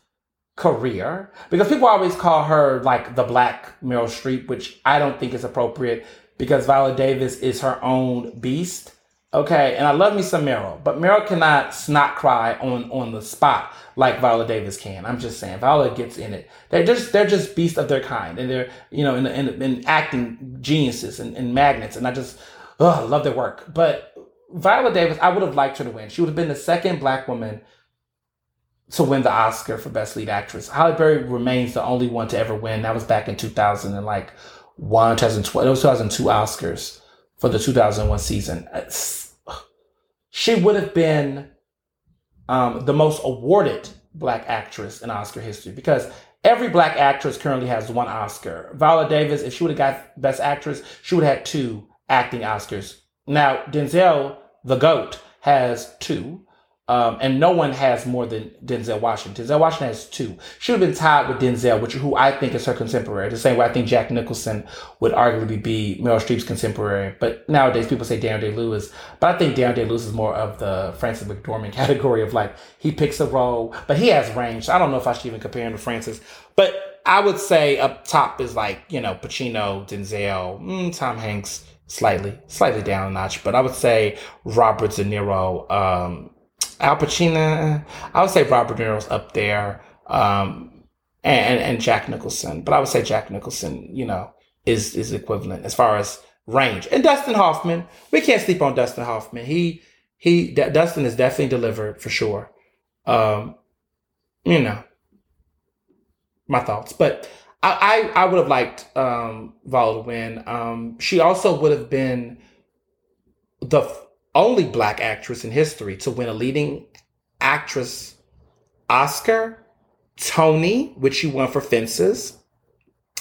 career because people always call her like the black Meryl Streep, which I don't think is appropriate because Viola Davis is her own beast. Okay, and I love me some Meryl, but Meryl cannot snot cry on on the spot like Viola Davis can. I'm just saying, Viola gets in it. They're just they're just beasts of their kind, and they're you know in in, in acting geniuses and, and magnets, and I just ugh, love their work. But Viola Davis, I would have liked her to win. She would have been the second black woman to win the Oscar for Best Lead Actress. Halle Berry remains the only one to ever win. That was back in 2000 and like one, 2012. It was 2002 Oscars for the 2001 season. She would have been um, the most awarded black actress in Oscar history because Every black actress currently has one Oscar. Viola Davis, if she would have got Best Actress, she would have had two acting Oscars. Now, Denzel, the GOAT, has two. Um, and no one has more than Denzel Washington. Denzel Washington has two. Should have been tied with Denzel, which who I think is her contemporary. The same way I think Jack Nicholson would arguably be Meryl Streep's contemporary. But nowadays people say Daniel Day Lewis. But I think Daniel Day Lewis is more of the Frances McDormand category of like he picks a role, but he has range. I don't know if I should even compare him to Frances. But I would say up top is like you know Pacino, Denzel, mm, Tom Hanks, slightly, slightly down a notch. But I would say Robert De Niro. Um, Al Pacino, I would say Robert De Niro's up there, um, and, and Jack Nicholson. But I would say Jack Nicholson, you know, is is equivalent as far as range. And Dustin Hoffman, we can't sleep on Dustin Hoffman. He he, D- Dustin is definitely delivered for sure. Um, you know, my thoughts, but. I, I, I would have liked um, to win. Um, she also would have been the only black actress in history to win a leading actress Oscar, Tony, which she won for Fences,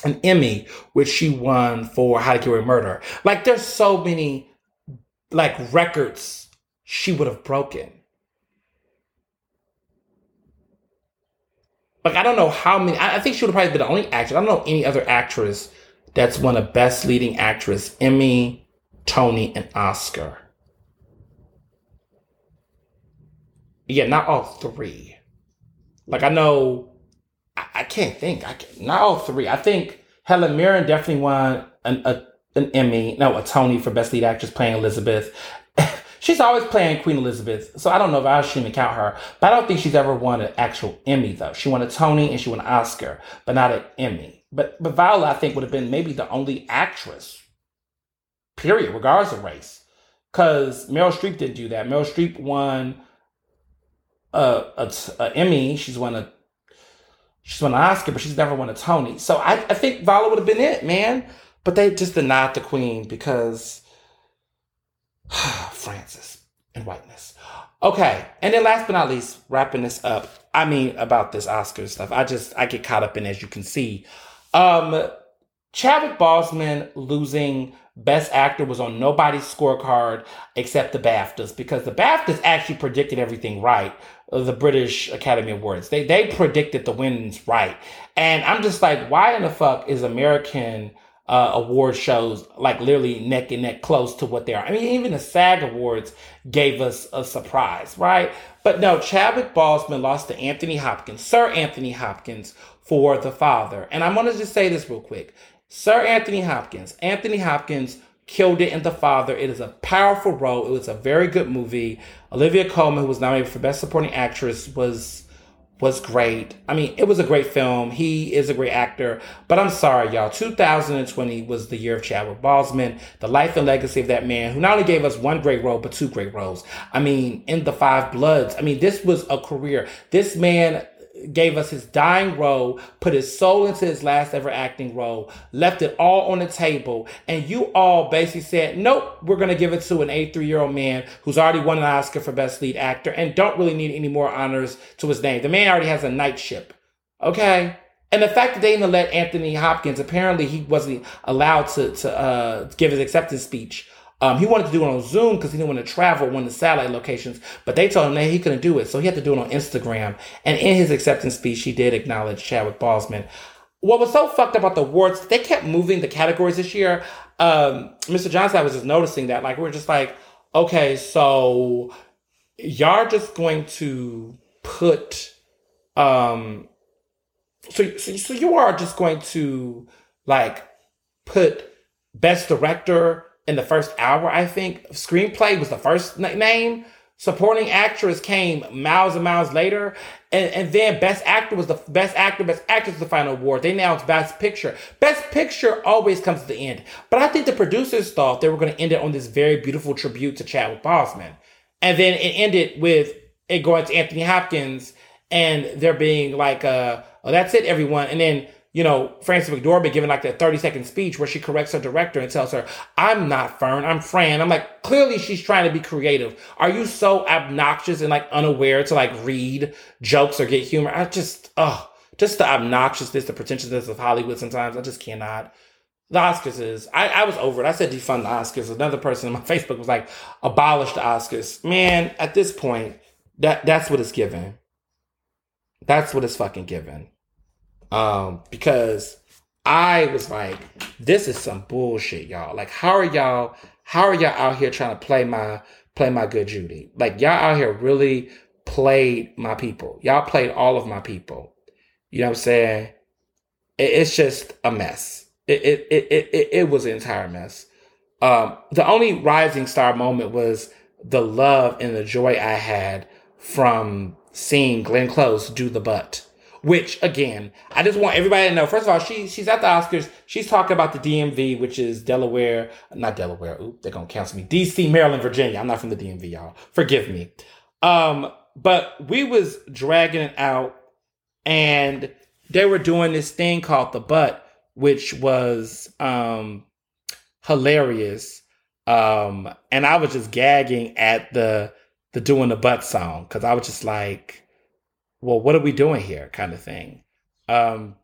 an Emmy, which she won for How to Get Away Murder. Like there's so many like records she would have broken. Like I don't know how many. I, think she would have probably been the only actress. I don't know any other actress that's won a Best Leading Actress, Emmy, Tony, and Oscar. Yeah, not all three. Like I know, I, I can't think. I can't, not all three. I think Helen Mirren definitely won an a, an Emmy, no, a Tony for Best Lead Actress playing Elizabeth. she's always playing Queen Elizabeth, so I don't know if I should even count her. But I don't think she's ever won an actual Emmy though. She won a Tony and she won an Oscar, but not an Emmy. But but Viola, I think, would have been maybe the only actress, period, regardless of race, because Meryl Streep didn't do that. Meryl Streep won a, a, a Emmy. She's won a she's won an Oscar, but she's never won a Tony. So I, I think Vala would have been it, man. But they just denied the Queen because Frances and whiteness. Okay, and then last but not least, wrapping this up. I mean about this Oscar stuff. I just I get caught up in as you can see. Um Chadwick Boseman losing Best Actor was on nobody's scorecard except the BAFTAs because the BAFTAs actually predicted everything right. The British Academy Awards. They they predicted the wins right, and I'm just like, why in the fuck is American uh, award shows like literally neck and neck close to what they are? I mean, even the SAG Awards gave us a surprise, right? But no, Chadwick Boseman lost to Anthony Hopkins, Sir Anthony Hopkins, for The Father. And I'm gonna just say this real quick. Sir Anthony Hopkins. Anthony Hopkins killed it in The Father. It is a powerful role. It was a very good movie. Olivia Colman, who was nominated for Best Supporting Actress, was was great. I mean, it was a great film. He is a great actor. But I'm sorry, y'all. 2020 was the year of Chadwick Boseman, the life and legacy of that man who not only gave us one great role, but two great roles. I mean, in The Five Bloods. I mean, this was a career. This man gave us his dying role, put his soul into his last ever acting role, left it all on the table, and you all basically said, nope, we're going to give it to an 83 year old man who's already won an Oscar for Best Lead Actor and don't really need any more honors to his name. The man already has a knightship. Okay? And the fact that they didn't let Anthony Hopkins, apparently he wasn't allowed to, to uh, give his acceptance speech um, he wanted to do it on Zoom because he didn't want to travel one of the satellite locations, but they told him that he couldn't do it. So he had to do it on Instagram. And in his acceptance speech, he did acknowledge Chadwick Boseman. What was so fucked up about the awards, they kept moving the categories this year. Um, Mr. Johnson, I was just noticing that. Like, we we're just like, okay, so y'all just going to put, um, so, so, so you are just going to like put best director in the first hour, I think. Screenplay was the first name. Supporting actress came miles and miles later. And, and then Best Actor was the Best Actor, Best Actress the final award. They announced Best Picture. Best Picture always comes at the end. But I think the producers thought they were going to end it on this very beautiful tribute to Chadwick Boseman. And then it ended with it going to Anthony Hopkins and there being like, uh, oh, that's it, everyone. And then you know, Frances McDormand giving like that 30 second speech where she corrects her director and tells her, I'm not Fern, I'm Fran. I'm like, clearly she's trying to be creative. Are you so obnoxious and like unaware to like read jokes or get humor? I just, oh, just the obnoxiousness, the pretentiousness of Hollywood. Sometimes I just cannot. The Oscars is. I, I was over it. I said defund the Oscars. Another person on my Facebook was like, abolish the Oscars. Man, at this point, that that's what it's given. That's what it's fucking given. Um, because I was like, this is some bullshit, y'all. Like, how are y'all? How are y'all out here trying to play my play my good Judy? Like, y'all out here really played my people. Y'all played all of my people. You know what I'm saying? It, it's just a mess. It it, it it it it was an entire mess. Um, the only rising star moment was the love and the joy I had from seeing Glenn Close do the butt. Which again, I just want everybody to know. First of all, she she's at the Oscars. She's talking about the DMV, which is Delaware, not Delaware. Oop, they're gonna cancel me. DC, Maryland, Virginia. I'm not from the DMV, y'all. Forgive me. Um, but we was dragging it out, and they were doing this thing called the butt, which was um hilarious. Um, and I was just gagging at the the doing the butt song because I was just like well, what are we doing here? kind of thing. Um,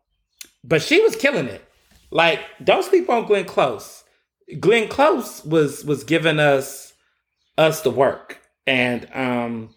but she was killing it. Like, don't sleep on Glenn Close. Glenn Close was was giving us us the work. And um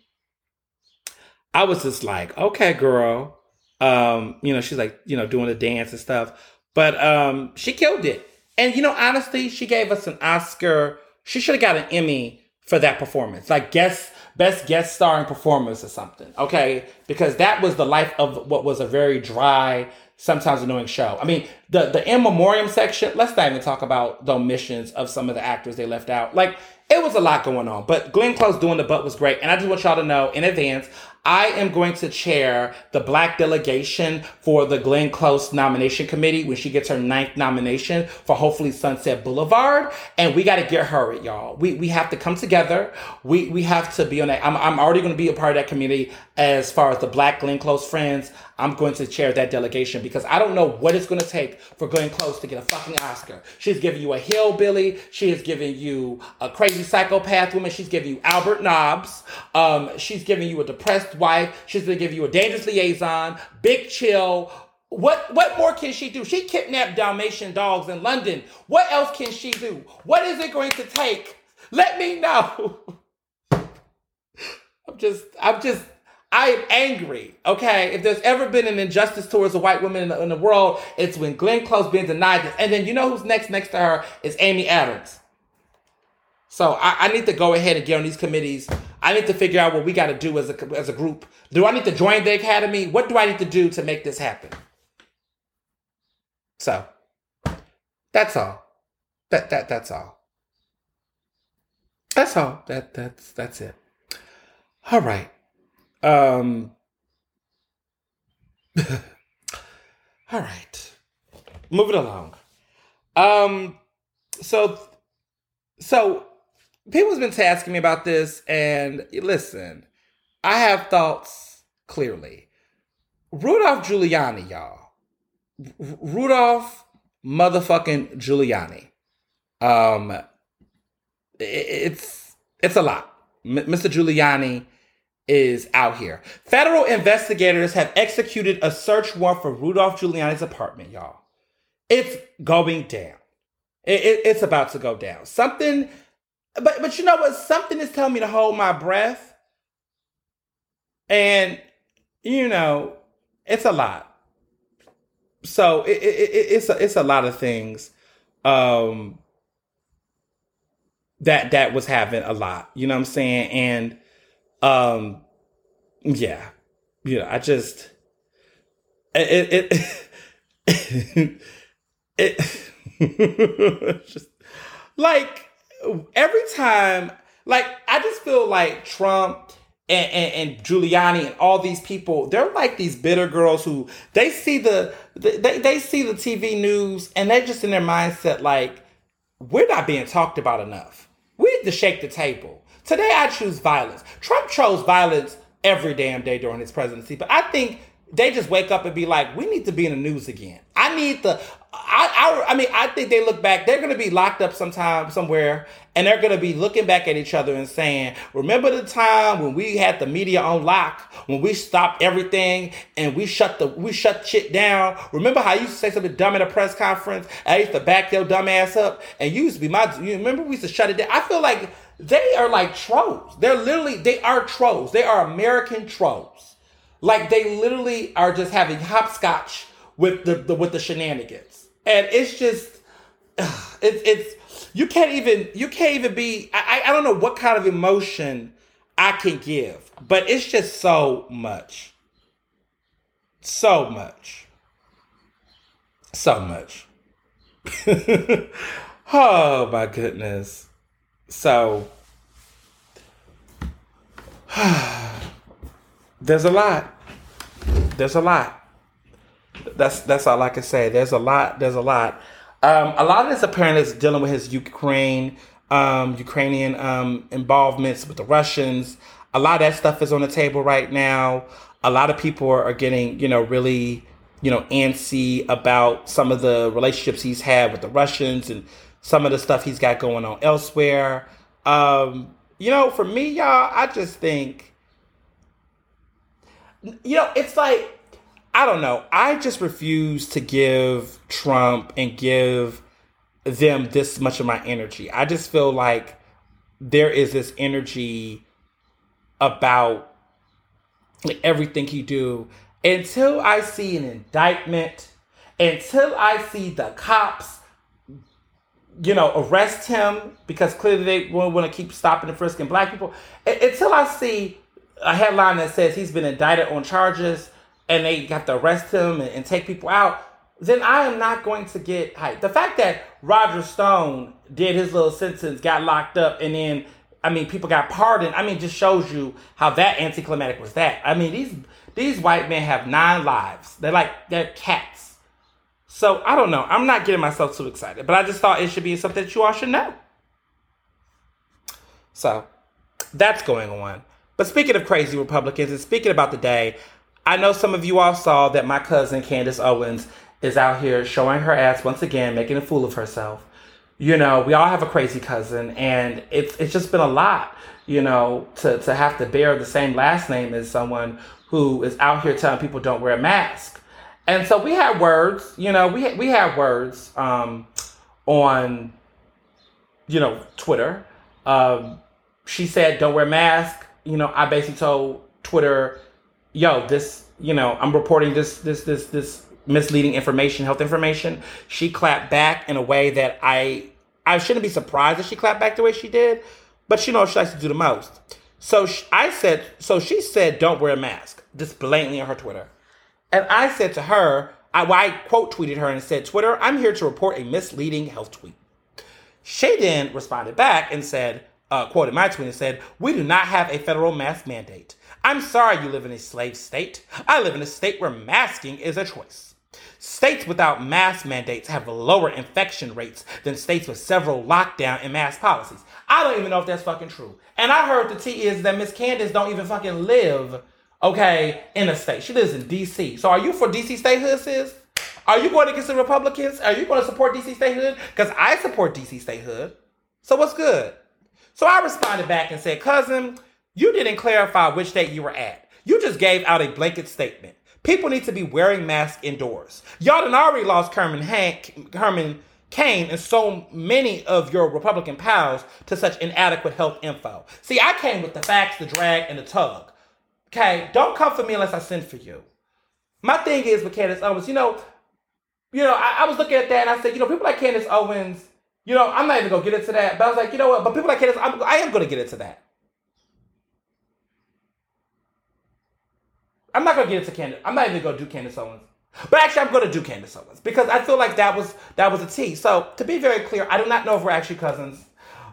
I was just like, okay, girl. Um, you know, she's like, you know, doing the dance and stuff. But um she killed it. And you know, honestly, she gave us an Oscar. She should have got an Emmy for that performance. Like guest best guest starring performance or something. Okay, because that was the life of what was a very dry, sometimes annoying show. I mean, the the in memoriam section. Let's not even talk about the omissions of some of the actors they left out. Like it was a lot going on. But Glenn Close doing the butt was great, and I just want y'all to know in advance. I am going to chair the black delegation for the Glenn Close nomination committee when she gets her ninth nomination for hopefully Sunset Boulevard. And we got to get her it, y'all. We, we have to come together. We, we have to be on that. I'm, I'm already going to be a part of that committee as far as the black Glenn Close friends. I'm going to chair that delegation because I don't know what it's going to take for Glenn Close to get a fucking Oscar. She's giving you a hillbilly. She is giving you a crazy psychopath woman. She's giving you Albert Nobbs. Um, she's giving you a depressed wife. She's going to give you a dangerous liaison, big chill. What what more can she do? She kidnapped Dalmatian dogs in London. What else can she do? What is it going to take? Let me know. I'm just I'm just I am angry. Okay, if there's ever been an injustice towards a white woman in the, in the world, it's when Glenn Close being denied this. And then you know who's next next to her is Amy Adams. So I, I need to go ahead and get on these committees. I need to figure out what we got to do as a as a group. Do I need to join the academy? What do I need to do to make this happen? So that's all. That that that's all. That's all. That that's that's it. All right. Um, all right, moving along. Um, so, so people's been asking me about this, and listen, I have thoughts clearly. Rudolph Giuliani, y'all. R- Rudolph motherfucking Giuliani. Um, it's it's a lot. M- Mr. Giuliani is out here. Federal investigators have executed a search warrant for Rudolph Giuliani's apartment, y'all. It's going down. It, it, it's about to go down. Something, but but you know what? Something is telling me to hold my breath. And you know, it's a lot. So it, it's a, it's a lot of things. Um, that that was having a lot. You know what I'm saying? And um, yeah, you know, I just it it it, it just like every time, like I just feel like Trump. And, and, and, Giuliani and all these people, they're like these bitter girls who they see the they, they see the TV news and they're just in their mindset like we're not being talked about enough. We need to shake the table. Today I choose violence. Trump chose violence every damn day during his presidency, but I think they just wake up and be like, we need to be in the news again. I need the. I, I, I mean, I think they look back. They're going to be locked up sometime somewhere, and they're going to be looking back at each other and saying, "Remember the time when we had the media on lock, when we stopped everything and we shut the we shut shit down. Remember how you used to say something dumb at a press conference? I used to back your dumb ass up, and you used to be my. You remember we used to shut it down. I feel like they are like trolls. They're literally they are trolls. They are American trolls. Like they literally are just having hopscotch with the, the with the shenanigans, and it's just it's it's you can't even you can't even be. I I don't know what kind of emotion I can give, but it's just so much, so much, so much. oh my goodness. So there's a lot. There's a lot. That's that's all I can say. There's a lot. There's a lot. Um, a lot of this apparently is dealing with his Ukraine, um, Ukrainian um, involvements with the Russians. A lot of that stuff is on the table right now. A lot of people are, are getting, you know, really, you know, antsy about some of the relationships he's had with the Russians and some of the stuff he's got going on elsewhere. Um, you know, for me, y'all, I just think, you know, it's like, I don't know. I just refuse to give Trump and give them this much of my energy. I just feel like there is this energy about everything he do until I see an indictment, until I see the cops you know, arrest him because clearly they want to keep stopping and frisking black people. Until I see a headline that says he's been indicted on charges and they have to arrest him and, and take people out, then I am not going to get hyped. The fact that Roger Stone did his little sentence, got locked up, and then I mean people got pardoned. I mean, just shows you how that anticlimactic was. That I mean these these white men have nine lives. They're like they're cats so I don't know. I'm not getting myself too excited, but I just thought it should be something that you all should know. So that's going on. But speaking of crazy Republicans and speaking about the day, I know some of you all saw that my cousin Candace Owens is out here showing her ass once again, making a fool of herself. You know, we all have a crazy cousin, and it's it's just been a lot, you know, to, to have to bear the same last name as someone who is out here telling people don't wear a mask and so we had words, you know, we we had words um, on, you know, Twitter. Um, she said, "Don't wear mask." You know, I basically told Twitter, "Yo, this, you know, I'm reporting this, this, this, this misleading information, health information." She clapped back in a way that I, I shouldn't be surprised that she clapped back the way she did, but she knows she likes to do the most. So I said, so she said, "Don't wear a mask," just blatantly on her Twitter. And I said to her, I, well, I quote tweeted her and said, Twitter, I'm here to report a misleading health tweet. She then responded back and said, uh, quoted my tweet and said, We do not have a federal mask mandate. I'm sorry you live in a slave state. I live in a state where masking is a choice. States without mask mandates have lower infection rates than states with several lockdown and mask policies. I don't even know if that's fucking true. And I heard the T is that Miss Candace don't even fucking live okay, in a state. She lives in D.C. So are you for D.C. statehood, sis? Are you going get some Republicans? Are you going to support D.C. statehood? Because I support D.C. statehood. So what's good? So I responded back and said, cousin, you didn't clarify which state you were at. You just gave out a blanket statement. People need to be wearing masks indoors. Y'all done already lost Herman Hank, Herman Cain and so many of your Republican pals to such inadequate health info. See, I came with the facts, the drag, and the tug. Okay, don't come for me unless I send for you. My thing is with Candace Owens, you know, you know, I, I, was looking at that and I said, you know, people like Candace Owens, you know, I'm not even gonna get into that, but I was like, you know what? But people like Candace, I'm, I am gonna get into that. I'm not gonna get into Candace. I'm not even gonna do Candace Owens. But actually, I'm gonna do Candace Owens because I feel like that was that was a T. So to be very clear, I do not know if we're actually cousins,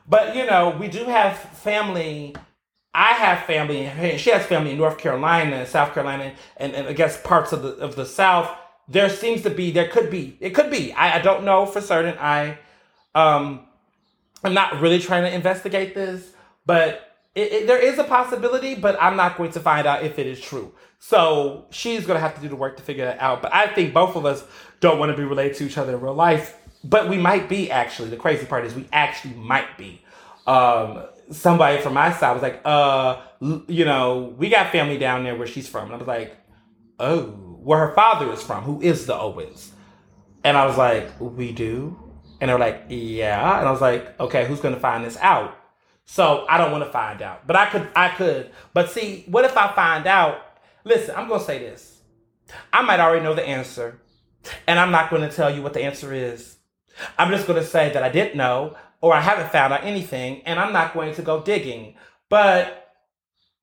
but you know, we do have family I have family, and she has family in North Carolina and South Carolina, and, and I guess parts of the of the South. There seems to be, there could be, it could be. I, I don't know for certain. I, um, I'm not really trying to investigate this, but it, it, there is a possibility. But I'm not going to find out if it is true. So she's gonna have to do the work to figure that out. But I think both of us don't want to be related to each other in real life. But we might be actually. The crazy part is we actually might be. Um, somebody from my side was like, uh, you know, we got family down there where she's from. And I was like, oh, where her father is from, who is the Owens. And I was like, we do? And they're like, yeah. And I was like, okay, who's gonna find this out? So I don't want to find out. But I could I could. But see, what if I find out? Listen, I'm gonna say this. I might already know the answer. And I'm not gonna tell you what the answer is. I'm just gonna say that I didn't know or I haven't found out anything, and I'm not going to go digging. But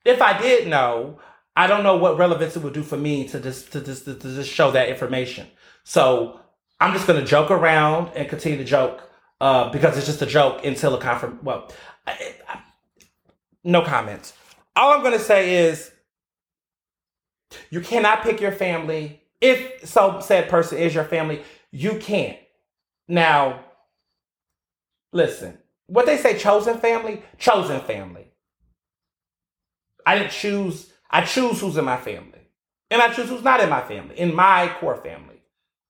if I did know, I don't know what relevance it would do for me to just to just to just show that information. So I'm just gonna joke around and continue to joke uh, because it's just a joke until a confirm. Well, I, I, no comments. All I'm gonna say is you cannot pick your family if so said person is your family. You can't. Now, listen. What they say, chosen family, chosen family. I didn't choose I choose who's in my family. And I choose who's not in my family, in my core family.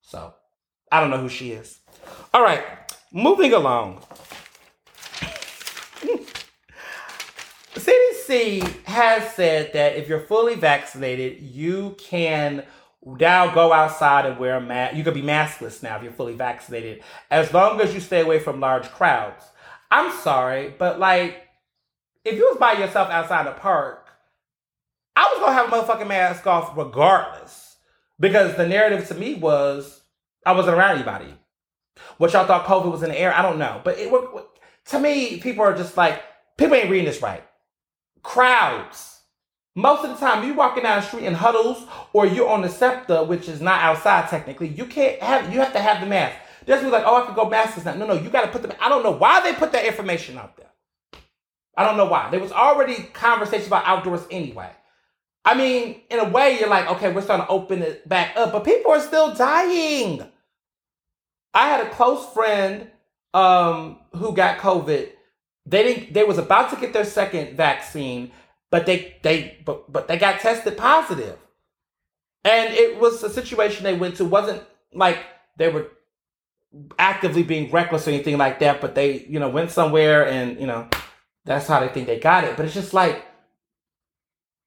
So I don't know who she is. All right, moving along. CDC has said that if you're fully vaccinated, you can now go outside and wear a mask. You can be maskless now if you're fully vaccinated, as long as you stay away from large crowds. I'm sorry, but like, if you was by yourself outside the park, I was gonna have a motherfucking mask off regardless. Because the narrative to me was I wasn't around anybody. What y'all thought COVID was in the air, I don't know. But it, to me, people are just like, people ain't reading this right. Crowds. Most of the time, you're walking down the street in huddles or you're on the SEPTA, which is not outside technically, you can't have, you have to have the mask. There's like, oh, I can go maskless now. No, no, you got to put them, I don't know why they put that information out there. I don't know why. There was already conversation about outdoors anyway. I mean, in a way, you're like, okay, we're starting to open it back up, but people are still dying. I had a close friend um, who got COVID. They didn't. They was about to get their second vaccine, but they they but but they got tested positive, and it was a situation they went to. wasn't like they were actively being reckless or anything like that, but they you know went somewhere and you know that's how they think they got it. But it's just like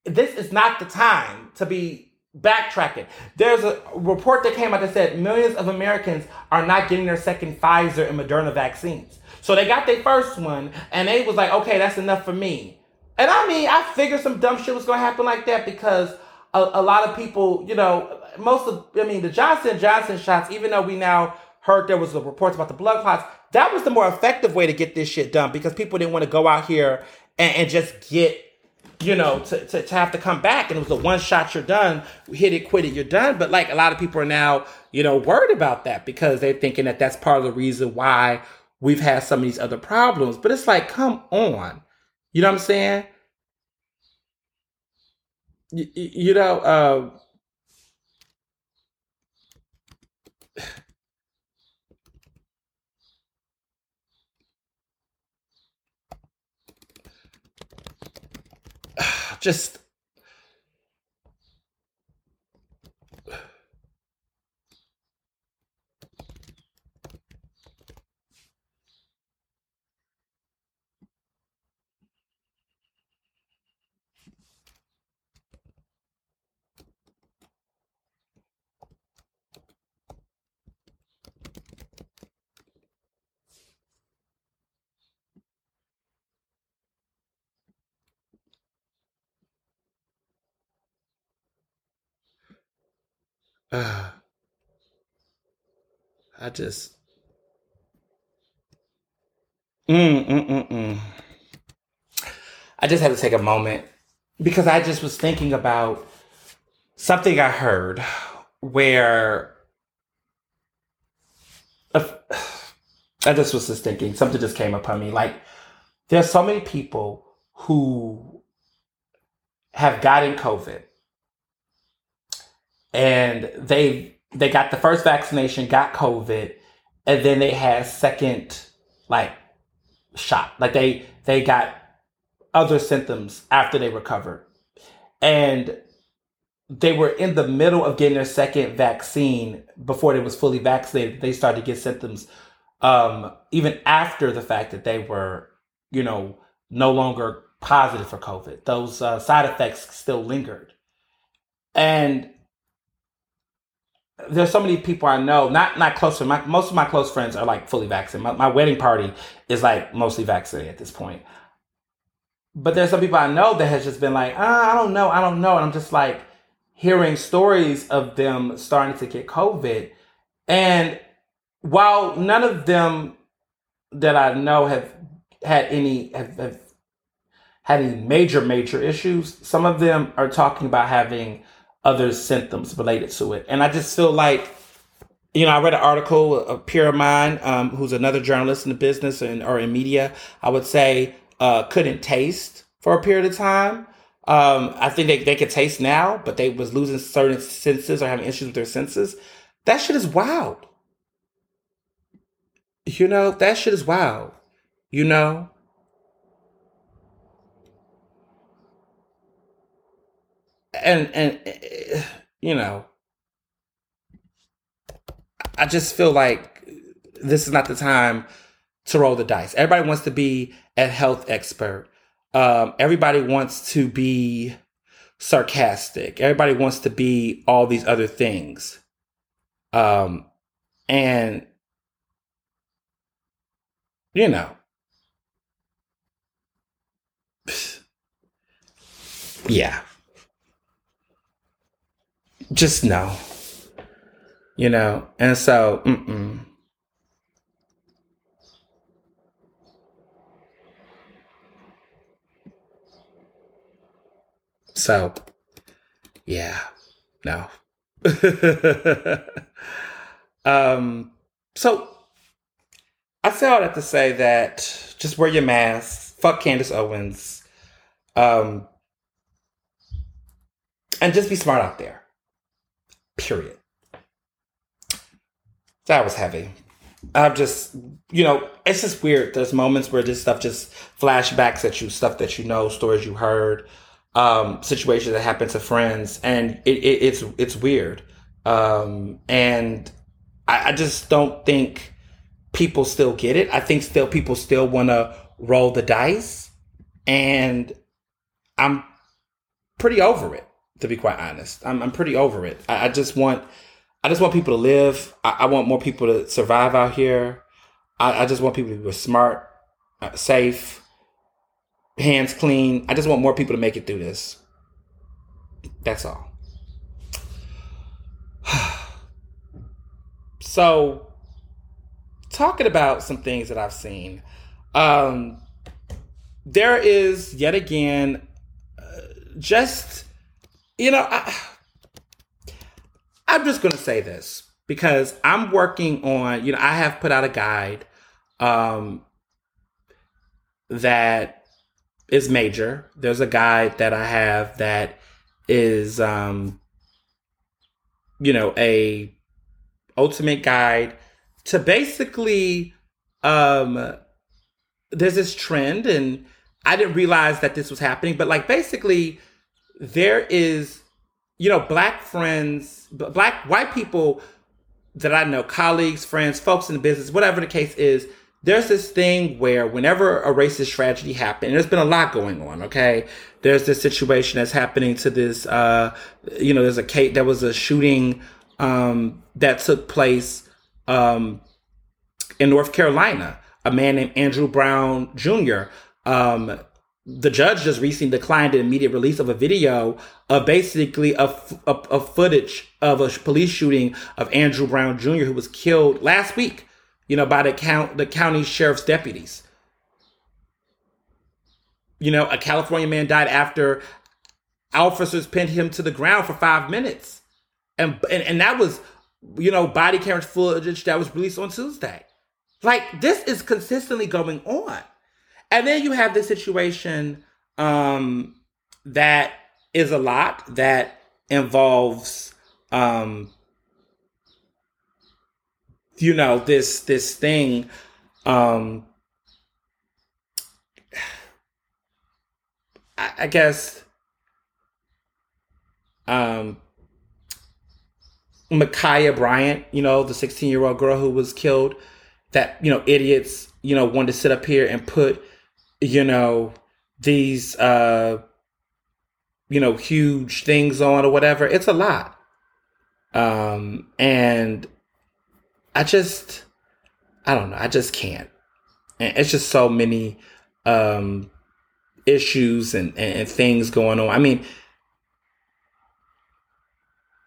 this is not the time to be backtracking. There's a report that came out that said millions of Americans are not getting their second Pfizer and Moderna vaccines. So they got their first one and they was like, okay, that's enough for me. And I mean, I figured some dumb shit was gonna happen like that because a, a lot of people, you know, most of, I mean, the Johnson Johnson shots, even though we now heard there was the reports about the blood clots, that was the more effective way to get this shit done because people didn't want to go out here and, and just get you know, to, to, to, have to come back and it was a one shot, you're done, hit it, quit it, you're done. But like a lot of people are now, you know, worried about that because they're thinking that that's part of the reason why we've had some of these other problems. But it's like, come on. You know what I'm saying? You, you know, uh, just uh, I just mm, mm, mm, mm. I just had to take a moment because I just was thinking about something I heard where I just was just thinking something just came upon me like there's so many people who have gotten COVID and they they got the first vaccination, got COVID, and then they had second like shot. Like they they got other symptoms after they recovered. And they were in the middle of getting their second vaccine before they was fully vaccinated. They started to get symptoms um, even after the fact that they were, you know, no longer positive for COVID. Those uh, side effects still lingered. And there's so many people I know, not not close to my most of my close friends are like fully vaccinated. My, my wedding party is like mostly vaccinated at this point. But there's some people I know that has just been like, ah, I don't know, I don't know. And I'm just like hearing stories of them starting to get COVID. And while none of them that I know have had any have, have had any major major issues, some of them are talking about having other symptoms related to it. And I just feel like, you know, I read an article, a peer of mine, um, who's another journalist in the business and or in media, I would say, uh, couldn't taste for a period of time. Um, I think they, they could taste now, but they was losing certain senses or having issues with their senses. That shit is wild. You know, that shit is wild. You know? And and you know i just feel like this is not the time to roll the dice. Everybody wants to be a health expert. Um, everybody wants to be sarcastic. Everybody wants to be all these other things. Um, and you know yeah just no. You know, and so, mm-mm. So, yeah, no. um, so I say all that to say that just wear your mask, fuck Candace Owens, um, and just be smart out there. Period. That was heavy. I'm just, you know, it's just weird. There's moments where this stuff just flashbacks at you, stuff that you know, stories you heard, um, situations that happen to friends, and it, it, it's it's weird. Um, and I, I just don't think people still get it. I think still people still want to roll the dice, and I'm pretty over it to be quite honest. I'm, I'm pretty over it. I, I, just want, I just want people to live. I, I want more people to survive out here. I, I just want people to be smart, uh, safe, hands clean. I just want more people to make it through this. That's all. so, talking about some things that I've seen, um, there is yet again uh, just you know, I, I'm just going to say this because I'm working on, you know, I have put out a guide um, that is major. There's a guide that I have that is, um, you know, a ultimate guide to basically, um, there's this trend and I didn't realize that this was happening, but like basically there is, you know, black friends, black white people that I know, colleagues, friends, folks in the business, whatever the case is, there's this thing where whenever a racist tragedy happens, there's been a lot going on, okay? There's this situation that's happening to this, uh, you know, there's a case, there was a shooting um, that took place um, in North Carolina. A man named Andrew Brown Jr. Um, the judge just recently declined the immediate release of a video of basically a, a, a, footage of a police shooting of Andrew Brown Jr., who was killed last week, you know, by the count the county sheriff's deputies. You know, a California man died after officers pinned him to the ground for five minutes, and and, and that was, you know, body camera footage that was released on Tuesday. Like this is consistently going on. And then you have the situation um, that is a lot that involves, um, you know, this this thing. Um, I, I guess um, Ma'Khia Bryant, you know, the 16 year old girl who was killed, that, you know, idiots, you know, wanted to sit up here and put, you know, these, uh, you know, huge things on or whatever. It's a lot. Um, and I just, I don't know. I just can't. And it's just so many, um, issues and, and things going on. I mean,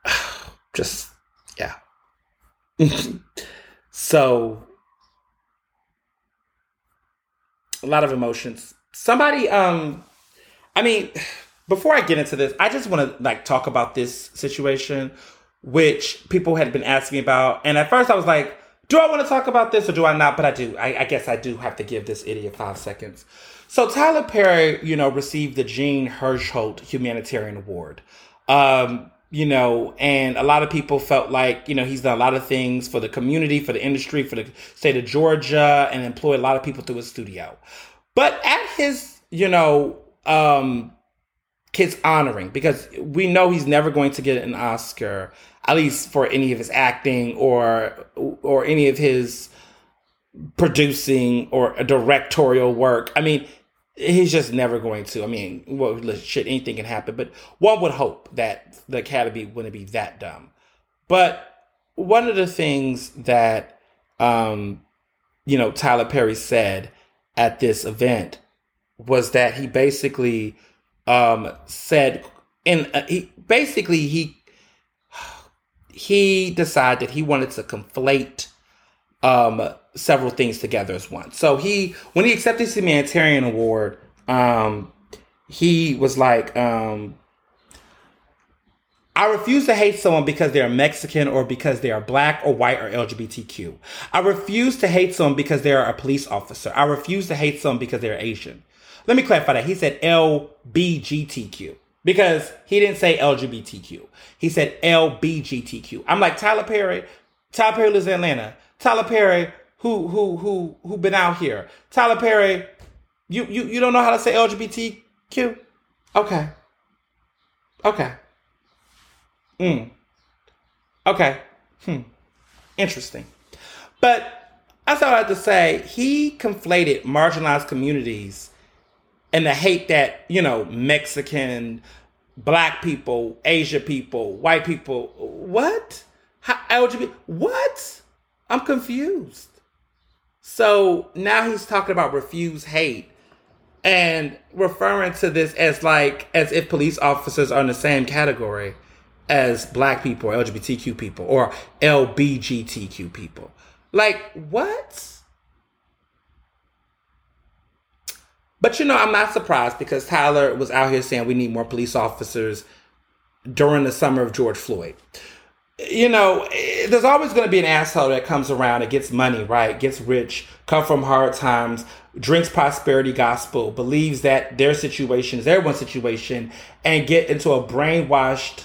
just yeah. so a lot of emotions. Somebody um I mean, before I get into this, I just want to like talk about this situation which people had been asking about. And at first I was like, do I want to talk about this or do I not? But I do. I, I guess I do have to give this idiot five seconds. So Tyler Perry, you know, received the Jean Hersholt Humanitarian Award. Um, you know, and a lot of people felt like, you know, he's done a lot of things for the community, for the industry, for the state of Georgia, and employed a lot of people through his studio. But at his, you know, um, his honoring, because we know he's never going to get an Oscar, at least for any of his acting or or any of his producing or directorial work. I mean, he's just never going to. I mean, well, shit, anything can happen, but one would hope that the Academy wouldn't be that dumb. But one of the things that, um, you know, Tyler Perry said at this event was that he basically um, said, and uh, he basically he he decided he wanted to conflate um, several things together as one. So he, when he accepted his humanitarian award, um, he was like, um, I refuse to hate someone because they are Mexican or because they are black or white or LGBTQ. I refuse to hate someone because they are a police officer. I refuse to hate someone because they're Asian. Let me clarify that. He said LBGTQ because he didn't say LGBTQ. He said LBGTQ. I'm like, Tyler Perry, Tyler Perry lives in Atlanta. Tyler Perry, who who who who been out here? Tyler Perry, you you you don't know how to say LGBTQ? Okay. Okay. Hmm. Okay. Hmm. Interesting. But that's all I have to say. He conflated marginalized communities and the hate that, you know, Mexican, black people, Asia people, white people, what? How, LGBT, what? I'm confused. So now he's talking about refuse hate and referring to this as like as if police officers are in the same category as black people LGBTQ people or LBGTQ people. Like what? But you know, I'm not surprised because Tyler was out here saying we need more police officers during the summer of George Floyd you know, there's always going to be an asshole that comes around and gets money, right? Gets rich, come from hard times, drinks prosperity gospel, believes that their situation is everyone's situation, and get into a brainwashed,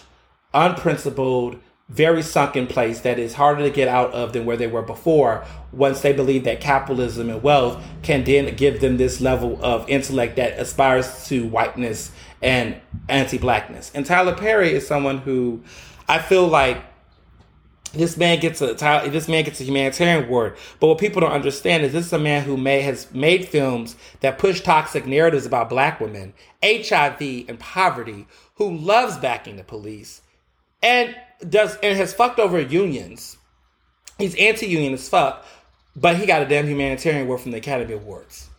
unprincipled, very sunken place that is harder to get out of than where they were before once they believe that capitalism and wealth can then give them this level of intellect that aspires to whiteness and anti-blackness. And Tyler Perry is someone who I feel like this man gets a this man gets a humanitarian award. But what people don't understand is this is a man who may has made films that push toxic narratives about black women, HIV, and poverty, who loves backing the police, and does and has fucked over unions. He's anti-union as fuck, but he got a damn humanitarian award from the Academy Awards.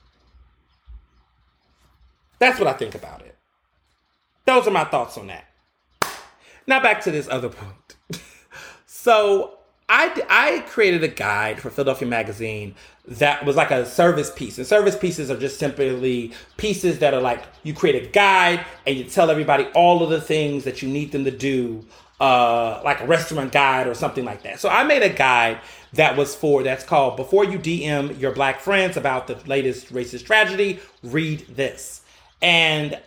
That's what I think about it. Those are my thoughts on that. Now back to this other point. So I, I created a guide for Philadelphia Magazine that was like a service piece. And service pieces are just simply pieces that are like you create a guide and you tell everybody all of the things that you need them to do, uh, like a restaurant guide or something like that. So I made a guide that was for that's called Before You DM Your Black Friends About the Latest Racist Tragedy, Read This. And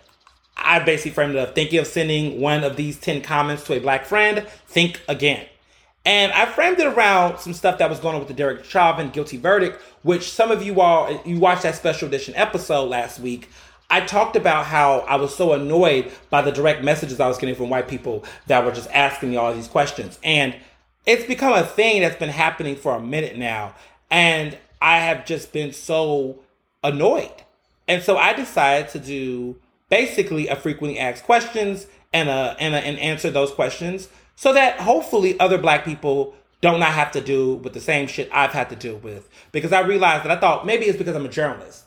I basically framed it up thinking of sending one of these 10 comments to a black friend, think again. And I framed it around some stuff that was going on with the Derek Chauvin guilty verdict, which some of you all, you watched that special edition episode last week. I talked about how I was so annoyed by the direct messages I was getting from white people that were just asking me all these questions. And it's become a thing that's been happening for a minute now. And I have just been so annoyed. And so I decided to do basically a frequently asked questions and a, and, a, and answer those questions so that hopefully other black people don't not have to do with the same shit I've had to deal with. Because I realized that I thought maybe it's because I'm a journalist.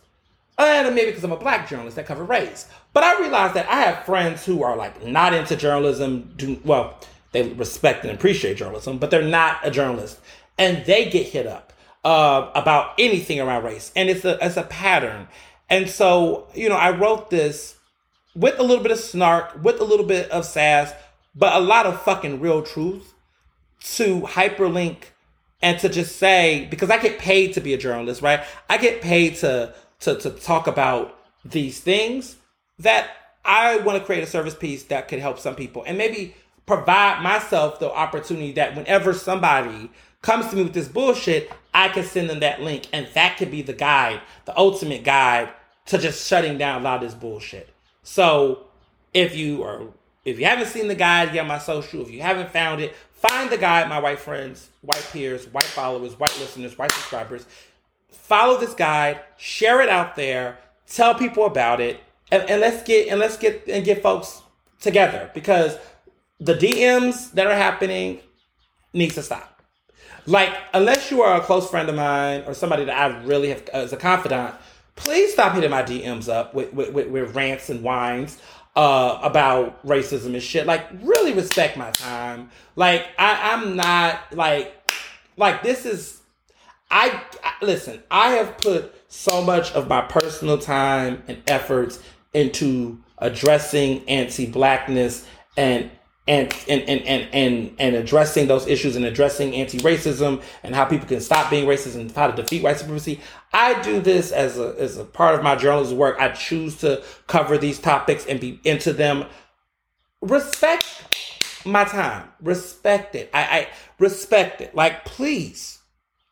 And maybe because I'm a black journalist that cover race. But I realized that I have friends who are like not into journalism, do, well, they respect and appreciate journalism, but they're not a journalist. And they get hit up uh, about anything around race. And it's a, it's a pattern. And so, you know, I wrote this with a little bit of snark, with a little bit of sass, but a lot of fucking real truth to hyperlink and to just say, because I get paid to be a journalist, right? I get paid to to, to talk about these things that I want to create a service piece that could help some people and maybe provide myself the opportunity that whenever somebody comes to me with this bullshit, I can send them that link and that could be the guide, the ultimate guide to just shutting down a lot of this bullshit. So if you are if you haven't seen the guide on my social, if you haven't found it, find the guide, my white friends, white peers, white followers, white listeners, white subscribers. Follow this guide, share it out there, tell people about it, and, and let's get and let's get and get folks together because the DMs that are happening needs to stop. Like, unless you are a close friend of mine or somebody that I really have as a confidant, please stop hitting my DMs up with, with, with, with rants and whines uh, about racism and shit. Like, really respect my time. Like, I, I'm not like, like this is. I, I listen. I have put so much of my personal time and efforts into addressing anti-blackness and and and and and and, and addressing those issues and addressing anti-racism and how people can stop being racist and how to defeat white supremacy. I do this as a as a part of my journalism work. I choose to cover these topics and be into them. Respect my time. Respect it. I, I respect it. Like please.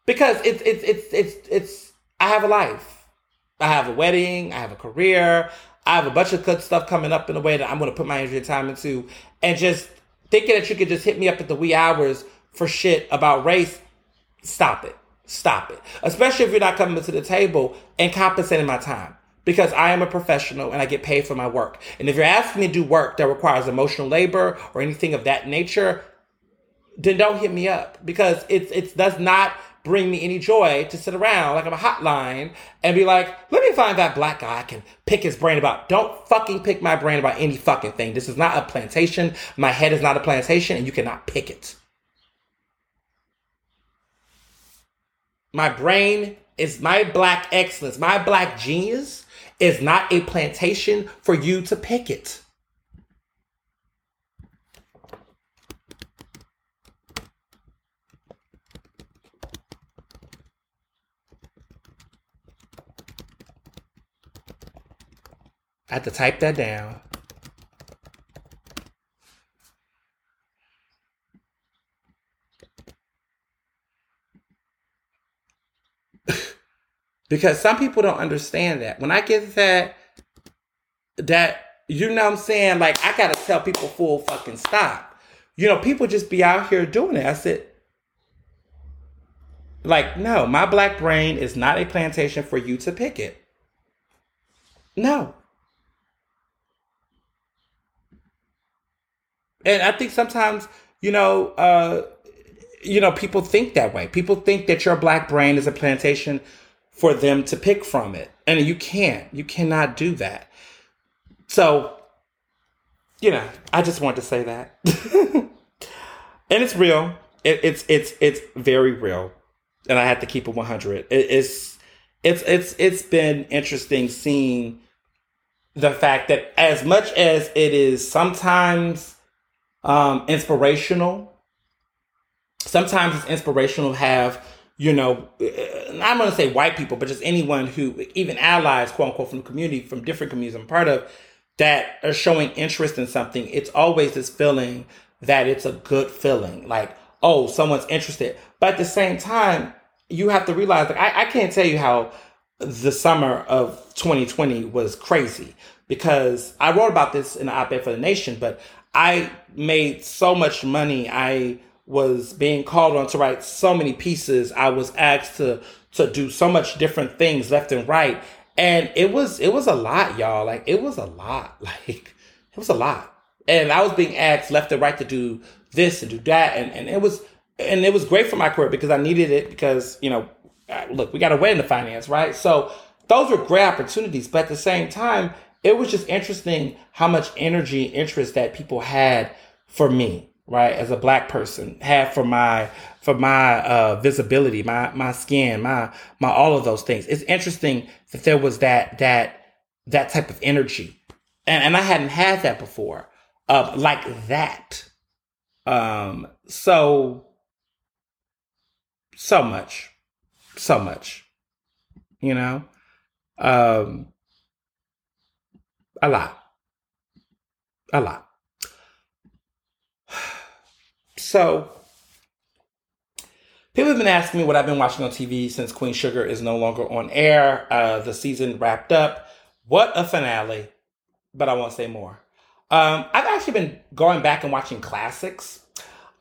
Because it's it's it's it's it's I have a life. I have a wedding, I have a career, I have a bunch of good stuff coming up in a way that I'm going to put my energy and time into. And just thinking that you could just hit me up at the wee hours for shit about race, stop it. Stop it. Especially if you're not coming to the table and compensating my time. Because I am a professional and I get paid for my work. And if you're asking me to do work that requires emotional labor or anything of that nature, then don't hit me up because it's it does not bring me any joy to sit around like I'm a hotline and be like, let me find that black guy I can pick his brain about. Don't fucking pick my brain about any fucking thing. This is not a plantation. My head is not a plantation and you cannot pick it. My brain is my black excellence. My black genius is not a plantation for you to pick it. I had to type that down. because some people don't understand that. When I get that, that you know I'm saying, like I gotta tell people full fucking stop. You know, people just be out here doing it. I said, like, no, my black brain is not a plantation for you to pick it. No. And I think sometimes, you know, uh, you know, people think that way. People think that your black brain is a plantation for them to pick from it. And you can't. You cannot do that. So, you know, I just want to say that. and it's real. It, it's it's it's very real. And I have to keep it 100. It, it's it's it's it's been interesting seeing the fact that as much as it is sometimes um, inspirational. Sometimes it's inspirational to have, you know, uh, I'm going to say white people, but just anyone who, even allies, quote unquote, from the community, from different communities I'm part of, that are showing interest in something. It's always this feeling that it's a good feeling. Like, oh, someone's interested. But at the same time, you have to realize, like, I, I can't tell you how the summer of 2020 was crazy because I wrote about this in the op-ed for the Nation, but I made so much money. I was being called on to write so many pieces. I was asked to to do so much different things left and right, and it was it was a lot, y'all. Like it was a lot. Like it was a lot, and I was being asked left and right to do this and do that, and and it was and it was great for my career because I needed it because you know uh, look, we got a wedding to finance, right? So those were great opportunities, but at the same time, it was just interesting how much energy, interest that people had for me, right, as a black person, had for my for my uh, visibility, my my skin, my my all of those things. It's interesting that there was that that that type of energy, and and I hadn't had that before, uh, like that. Um, so so much so much. You know? Um a lot. A lot. So people have been asking me what I've been watching on TV since Queen Sugar is no longer on air. Uh, the season wrapped up. What a finale! But I won't say more. Um, I've actually been going back and watching classics.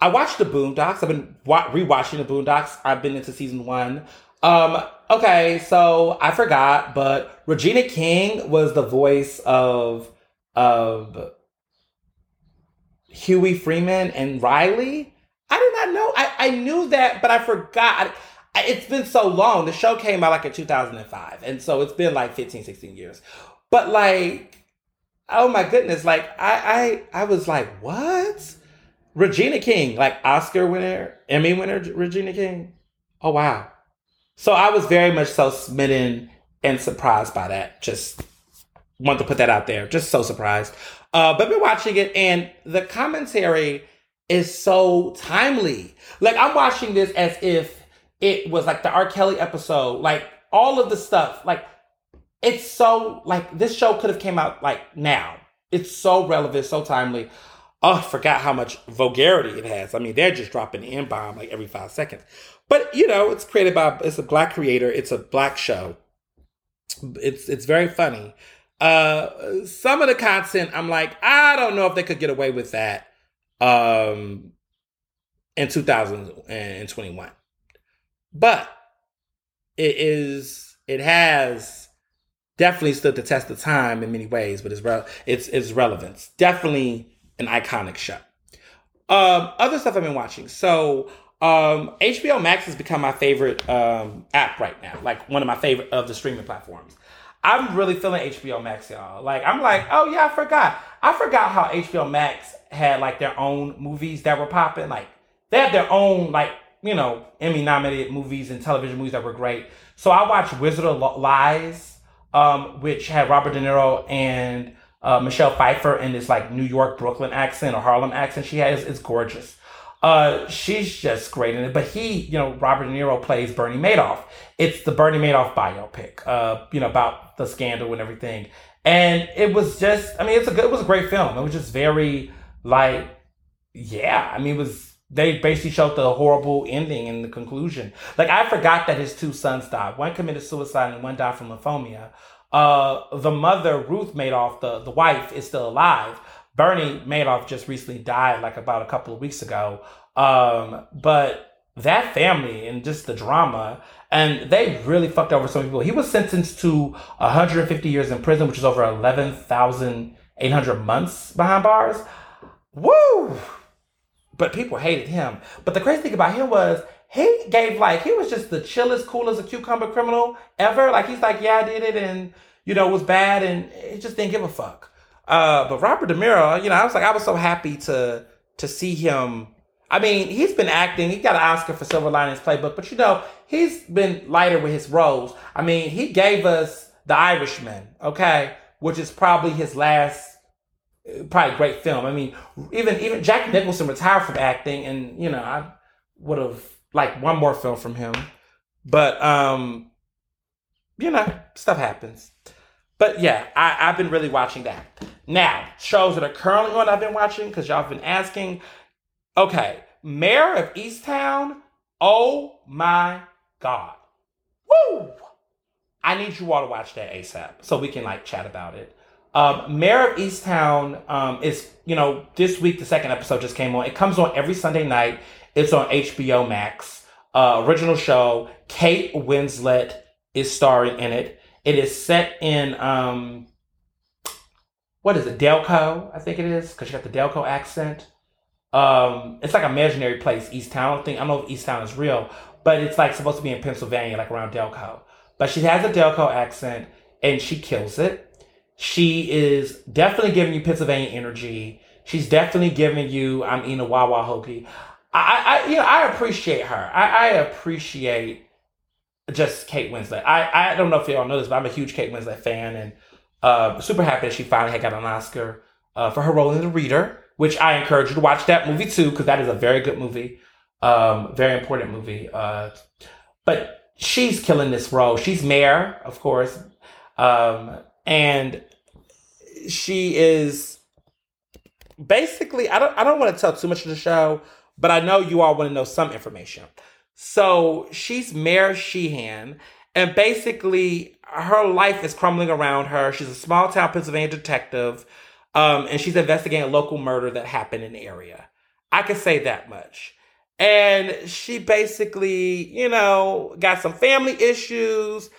I watched the Boondocks. I've been wa- rewatching the Boondocks. I've been into season one. Um, okay, so I forgot, but Regina King was the voice of of Huey Freeman and Riley. I did not know. I, I knew that, but I forgot. I, it's been so long. The show came out like in 2005. And so it's been like 15, 16 years. But like, oh my goodness, like I I I was like, what? Regina King, like Oscar winner, Emmy winner Regina King. Oh wow. So I was very much so smitten and surprised by that. Just want to put that out there. Just so surprised. Uh, but been watching it and the commentary is so timely. Like I'm watching this as if it was like the R. Kelly episode, like all of the stuff. Like it's so like this show could have came out like now. It's so relevant, so timely. Oh, I forgot how much vulgarity it has. I mean, they're just dropping the N bomb like every five seconds. But you know, it's created by it's a black creator. It's a black show. It's it's very funny. Uh, some of the content, I'm like, I don't know if they could get away with that. Um, in 2021, but it is it has definitely stood the test of time in many ways. But it's re- it's it's relevance definitely an iconic show. Um, other stuff I've been watching. So um, HBO Max has become my favorite um, app right now, like one of my favorite of the streaming platforms. I'm really feeling HBO Max, y'all. Like, I'm like, oh yeah, I forgot. I forgot how HBO Max had like their own movies that were popping. Like, they had their own like you know Emmy nominated movies and television movies that were great. So I watched Wizard of Lies, um, which had Robert De Niro and uh, Michelle Pfeiffer in this like New York Brooklyn accent or Harlem accent she has. It's gorgeous. Uh, she's just great in it. But he, you know, Robert De Niro plays Bernie Madoff. It's the Bernie Madoff biopic, uh, you know, about the scandal and everything. And it was just, I mean, it's a good, it was a great film. It was just very like, yeah, I mean, it was, they basically showed the horrible ending and the conclusion. Like, I forgot that his two sons died. One committed suicide and one died from lymphoma. Uh, the mother, Ruth Madoff, the, the wife, is still alive Bernie Madoff just recently died like about a couple of weeks ago. Um, but that family and just the drama, and they really fucked over some people. He was sentenced to 150 years in prison, which is over 11,800 months behind bars. Woo! But people hated him. But the crazy thing about him was he gave like he was just the chillest, coolest a cucumber criminal ever. Like he's like, yeah, I did it, and you know, it was bad, and he just didn't give a fuck. Uh, but Robert De Niro, you know, I was like, I was so happy to to see him. I mean, he's been acting. He got an Oscar for Silver Linings Playbook, but you know, he's been lighter with his roles. I mean, he gave us The Irishman, okay, which is probably his last, probably great film. I mean, even even Jack Nicholson retired from acting, and you know, I would have liked one more film from him, but um, you know, stuff happens. But yeah, I, I've been really watching that. Now, shows that are currently on I've been watching because y'all have been asking. Okay, Mare of Easttown. Oh my God. Woo! I need you all to watch that ASAP so we can like chat about it. Um, Mare of Easttown um, is, you know, this week the second episode just came on. It comes on every Sunday night. It's on HBO Max. Uh, original show. Kate Winslet is starring in it. It is set in um, what is it, Delco? I think it is because she got the Delco accent. Um, it's like a imaginary place, Easttown. I don't think I don't know if Easttown is real, but it's like supposed to be in Pennsylvania, like around Delco. But she has a Delco accent and she kills it. She is definitely giving you Pennsylvania energy. She's definitely giving you I'm eating a Wawa hoagie. I, I, you know, I appreciate her. I, I appreciate just Kate Winslet. I, I don't know if y'all know this, but I'm a huge Kate Winslet fan and uh, super happy that she finally had got an Oscar uh, for her role in The Reader, which I encourage you to watch that movie too, because that is a very good movie, um, very important movie. Uh, but she's killing this role. She's Mare, of course, um, and she is basically. I don't. I don't want to tell too much of the show, but I know you all want to know some information. So she's Mare Sheehan, and basically her life is crumbling around her. She's a small town Pennsylvania detective, um, and she's investigating a local murder that happened in the area. I can say that much. And she basically, you know, got some family issues.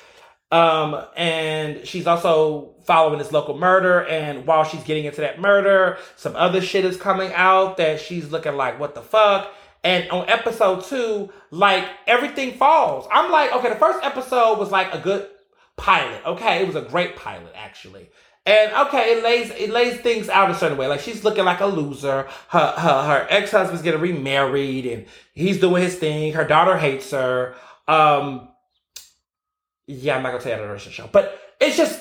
Um, and she's also following this local murder. And while she's getting into that murder, some other shit is coming out that she's looking like, what the fuck? And on episode two, like everything falls. I'm like, okay, the first episode was like a good pilot. Okay, it was a great pilot actually. And okay, it lays it lays things out a certain way. Like she's looking like a loser. Her her, her ex husband's getting remarried, and he's doing his thing. Her daughter hates her. Um, yeah, I'm not gonna say that on the the show, but it's just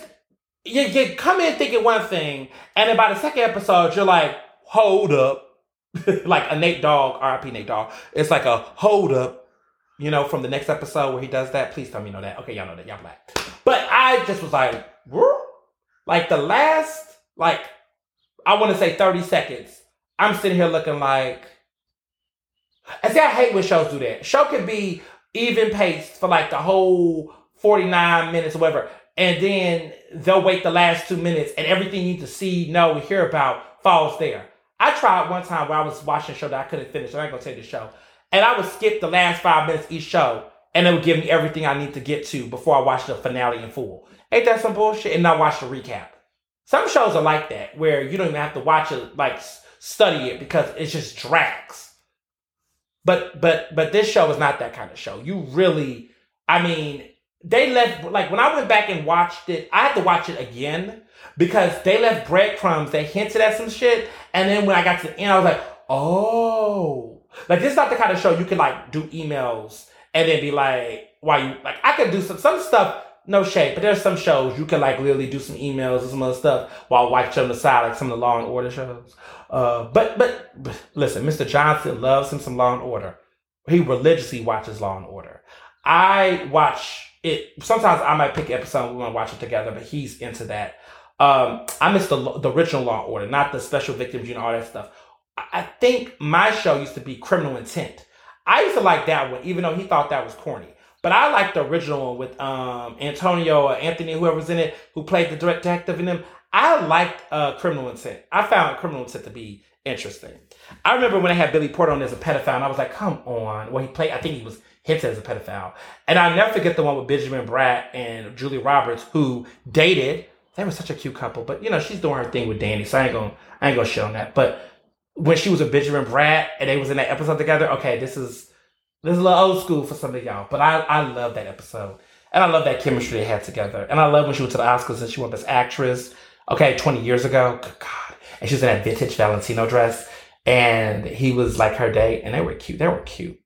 you, you come in thinking one thing, and then by the second episode, you're like, hold up, like a Nate Dogg, RIP Nate Dogg. It's like a hold up, you know, from the next episode where he does that. Please tell me you know that. Okay, y'all know that. Y'all black. But I just was like, like the last, like, I want to say 30 seconds. I'm sitting here looking like, I see, I hate when shows do that. Show can be even paced for like the whole 49 minutes or whatever. And then they'll wait the last two minutes and everything you need to see, know, hear about falls there. I tried one time where I was watching a show that I couldn't finish. I'm not gonna take the show, and I would skip the last five minutes each show, and it would give me everything I need to get to before I watch the finale in full. Ain't that some bullshit? And not watch the recap. Some shows are like that where you don't even have to watch it, like study it because it just drags. But but but this show is not that kind of show. You really, I mean, they left like when I went back and watched it, I had to watch it again because they left breadcrumbs. They hinted at some shit, and then when I got to the end, I was like, oh, like this is not the kind of show you can like do emails and then be like, why you like? I could do some some stuff. No shade, but there's some shows you can like literally do some emails and some other stuff while watching on the side, like some of the Law and Order shows. Uh, but, but but listen, Mr. Johnson loves him some Law and Order. He religiously watches Law and Order. I watch it. Sometimes I might pick an episode we want to watch it together, but he's into that. Um, I miss the the original Law and Order, not the Special Victims Unit, all that stuff. I think my show used to be Criminal Intent. I used to like that one, even though he thought that was corny. But I like the original one with um, Antonio or Anthony, whoever's in it, who played the detective in them. I liked uh, Criminal Intent. I found Criminal Intent to be interesting. I remember when I had Billy Porter on as a pedophile, and I was like, come on. Well, he played, I think he was hinted as a pedophile. And I'll never forget the one with Benjamin Bratt and Julia Roberts, who dated they were such a cute couple. But you know, she's doing her thing with Danny, so I ain't gonna I ain't gonna shit on that. But when she was a Benjamin Bratt and they was in that episode together, okay, this is this is a little old school for some of y'all. But I I love that episode. And I love that chemistry they had together. And I love when she went to the Oscars and she won Best Actress. Okay, 20 years ago. God. And she was in that vintage Valentino dress. And he was like her date. And they were cute. They were cute.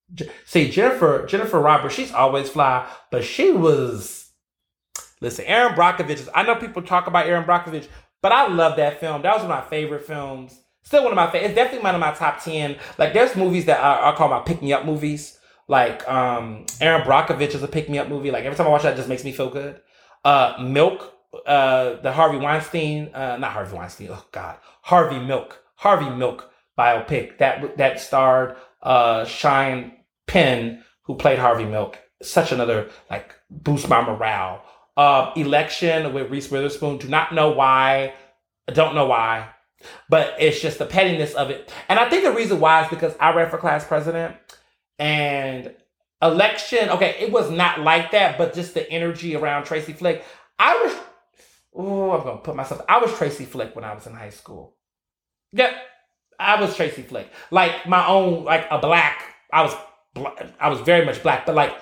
See, Jennifer, Jennifer Roberts, she's always fly, but she was Listen, Erin Brockovich. I know people talk about Erin Brockovich, but I love that film. That was one of my favorite films. Still one of my favorite. It's definitely one of my top ten. Like there's movies that I, I call my pick me up movies. Like um Erin Brockovich is a pick me up movie. Like every time I watch that, it just makes me feel good. Uh, Milk, uh, the Harvey Weinstein, uh, not Harvey Weinstein. Oh God, Harvey Milk, Harvey Milk biopic that that starred uh Sean Penn, who played Harvey Milk. Such another like boost my morale Uh, Election with Reese Witherspoon. Do not know why. Don't know why. But it's just the pettiness of it. And I think the reason why is because I ran for class president and election, okay, it was not like that, but just the energy around Tracy Flick. I was, oh, I'm going to put myself, I was Tracy Flick when I was in high school. Yep, I was Tracy Flick. Like my own, like a black, I was, I was very much black, but like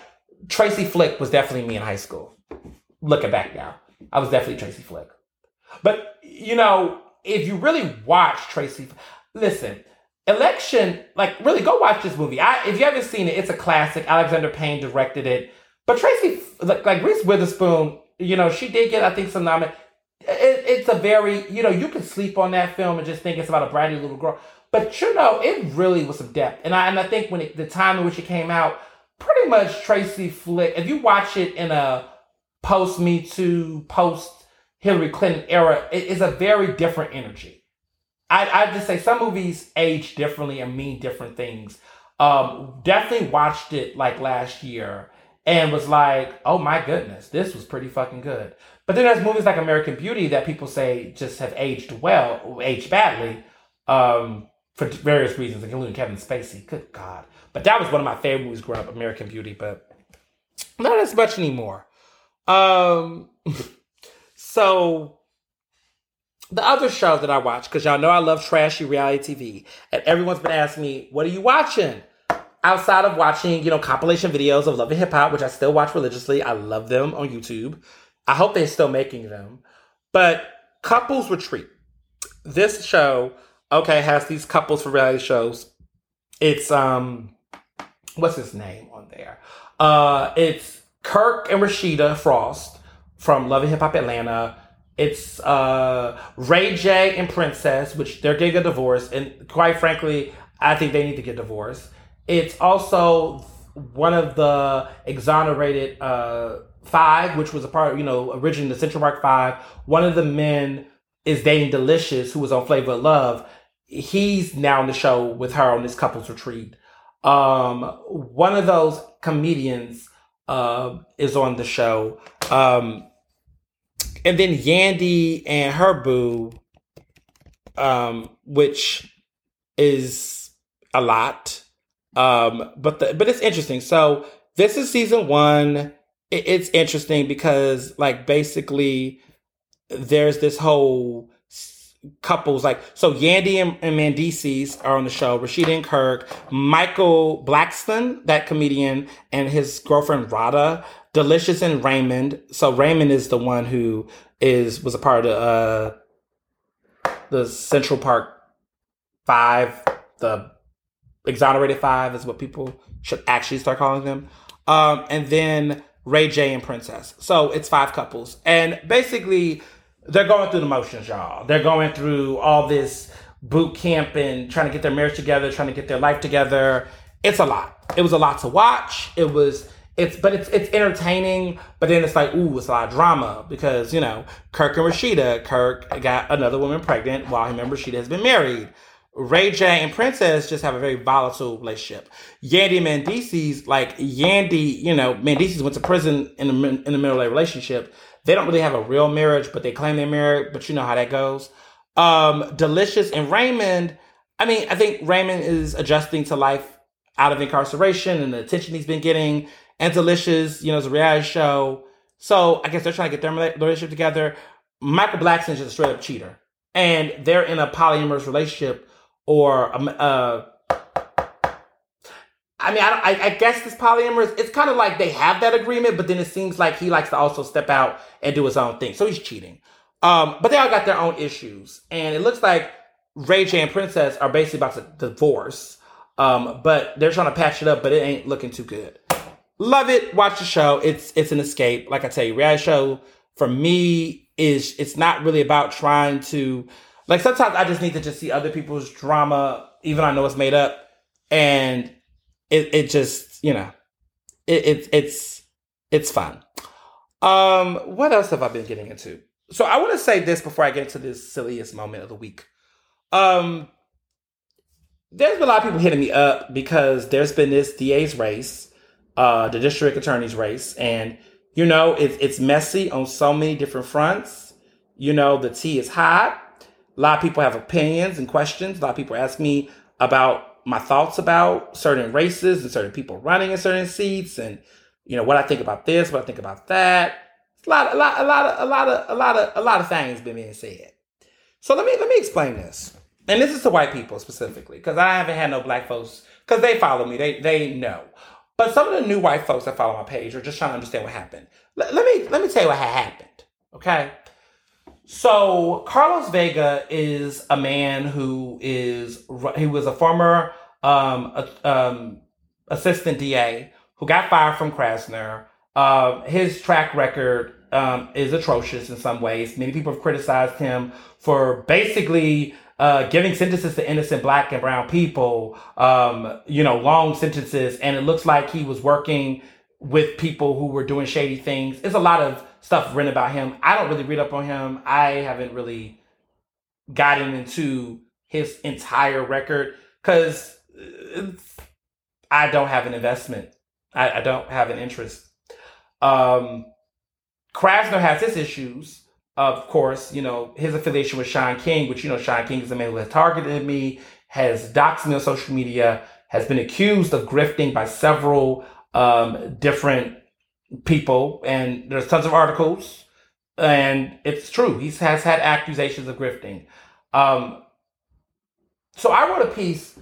Tracy Flick was definitely me in high school. Looking back now, I was definitely Tracy Flick. But, you know, if you really watch Tracy, listen, election, like really go watch this movie. I if you haven't seen it, it's a classic. Alexander Payne directed it. But Tracy, like, like Reese Witherspoon, you know, she did get, I think, some nomination. It, it's a very, you know, you can sleep on that film and just think it's about a bratty little girl. But you know, it really was some depth. And I and I think when it, the time in which it came out, pretty much Tracy Flick. If you watch it in a post Me Too, post Hillary Clinton era, it is a very different energy. I I just say some movies age differently and mean different things. Um, definitely watched it like last year and was like, oh my goodness, this was pretty fucking good. But then there's movies like American Beauty that people say just have aged well, aged badly, um, for various reasons, including Kevin Spacey. Good God. But that was one of my favorite movies growing up, American Beauty, but not as much anymore. Um, so the other show that I watch, because y'all know I love trashy reality TV, and everyone's been asking me, what are you watching? Outside of watching, you know, compilation videos of Love and Hip Hop, which I still watch religiously. I love them on YouTube. I hope they're still making them. But Couples Retreat. This show, okay, has these couples for reality shows. It's um what's his name on there? Uh it's Kirk and Rasheeda Frost from Love and Hip Hop Atlanta. It's uh, Ray J and Princess, which they're getting a divorce, and quite frankly, I think they need to get divorced. It's also one of the exonerated uh, five, which was a part, you know, originally the Central Park Five. One of the men is dating Delicious, who was on Flavor of Love. He's now on the show with her on this couples retreat. Um, one of those comedians uh, is on the show. Um, and then Yandy and her boo, um, which is a lot. Um, but the, but it's interesting. So this is season one. It, it's interesting because like basically there's this whole couples like so Yandy and, and Mendeecees are on the show. Rasheeda and Kirk, Michael Blackson, that comedian, and his girlfriend Rada Delicious and Raymond. So Raymond is the one who is was a part of uh, the Central Park Five, the exonerated five is what people should actually start calling them. Um, and then Ray J and Princess. So it's five couples, and basically they're going through the motions, y'all. They're going through all this boot camp and trying to get their marriage together, trying to get their life together. It's a lot. It was a lot to watch. It was it's but it's it's entertaining, but then it's like, ooh, it's a lot of drama because, you know, Kirk and Rasheeda, Kirk got another woman pregnant while him and Rasheeda has been married. Ray J and Princess just have a very volatile relationship. Yandy and Mendeecees, like Yandy, you know, Mendeecees went to prison in the in the middle of a relationship. They don't really have a real marriage, but they claim they're married. But you know how that goes. Um, Delicious and Raymond. I mean, I think Raymond is adjusting to life out of incarceration and the attention he's been getting and Delicious, you know, it's a reality show. So I guess they're trying to get their relationship together. Michael Blackson is just a straight up cheater. And they're in a polyamorous relationship or, a, uh, I mean, I, I, I guess this polyamorous, it's kind of like they have that agreement, but then it seems like he likes to also step out and do his own thing. So he's cheating. Um, but they all got their own issues. And it looks like Ray J and Princess are basically about to divorce. Um, but they're trying to patch it up, but it ain't looking too good love it. Watch the show. It's it's an escape. Like I tell you, reality show for me is it's not really about trying to like sometimes I just need to just see other people's drama, even I know it's made up, and it it just you know it, it it's it's fun. Um, what else have I been getting into? So I want to say this before I get into this silliest moment of the week. Um, there's been a lot of people hitting me up because there's been this DA's race uh, the district attorney's race, and You know, it's it's messy on so many different fronts. You know, the tea is hot. A lot of people have opinions and questions. A lot of people ask me about my thoughts about certain races and certain people running in certain seats, and you know what I think about this, what I think about that. a lot, a lot, a lot of, a lot of, a lot of, a lot of things been being said. So let me let me explain this, and this is to white people specifically, because I haven't had no black folks, because they follow me, they they know. But some of the new white folks that follow my page are just trying to understand what happened. L- let me let me tell you what happened. Okay. So Carlos Vega is a man who is he was a former um, um, assistant DA who got fired from Krasner. Uh, his track record um, is atrocious in some ways. Many people have criticized him for basically uh, giving sentences to innocent black and brown people, um, you know, long sentences. And it looks like he was working with people who were doing shady things. It's a lot of stuff written about him. I don't really read up on him. I haven't really gotten into his entire record because I don't have an investment. I, I don't have an interest. Um, Krasner has his issues of course, you know, his affiliation with Shaun King, which, you know, Shaun King is the man who has targeted me, has doxed me on social media, has been accused of grifting by several um, different people. And there's tons of articles. And it's true. He has had accusations of grifting. Um, so I wrote a piece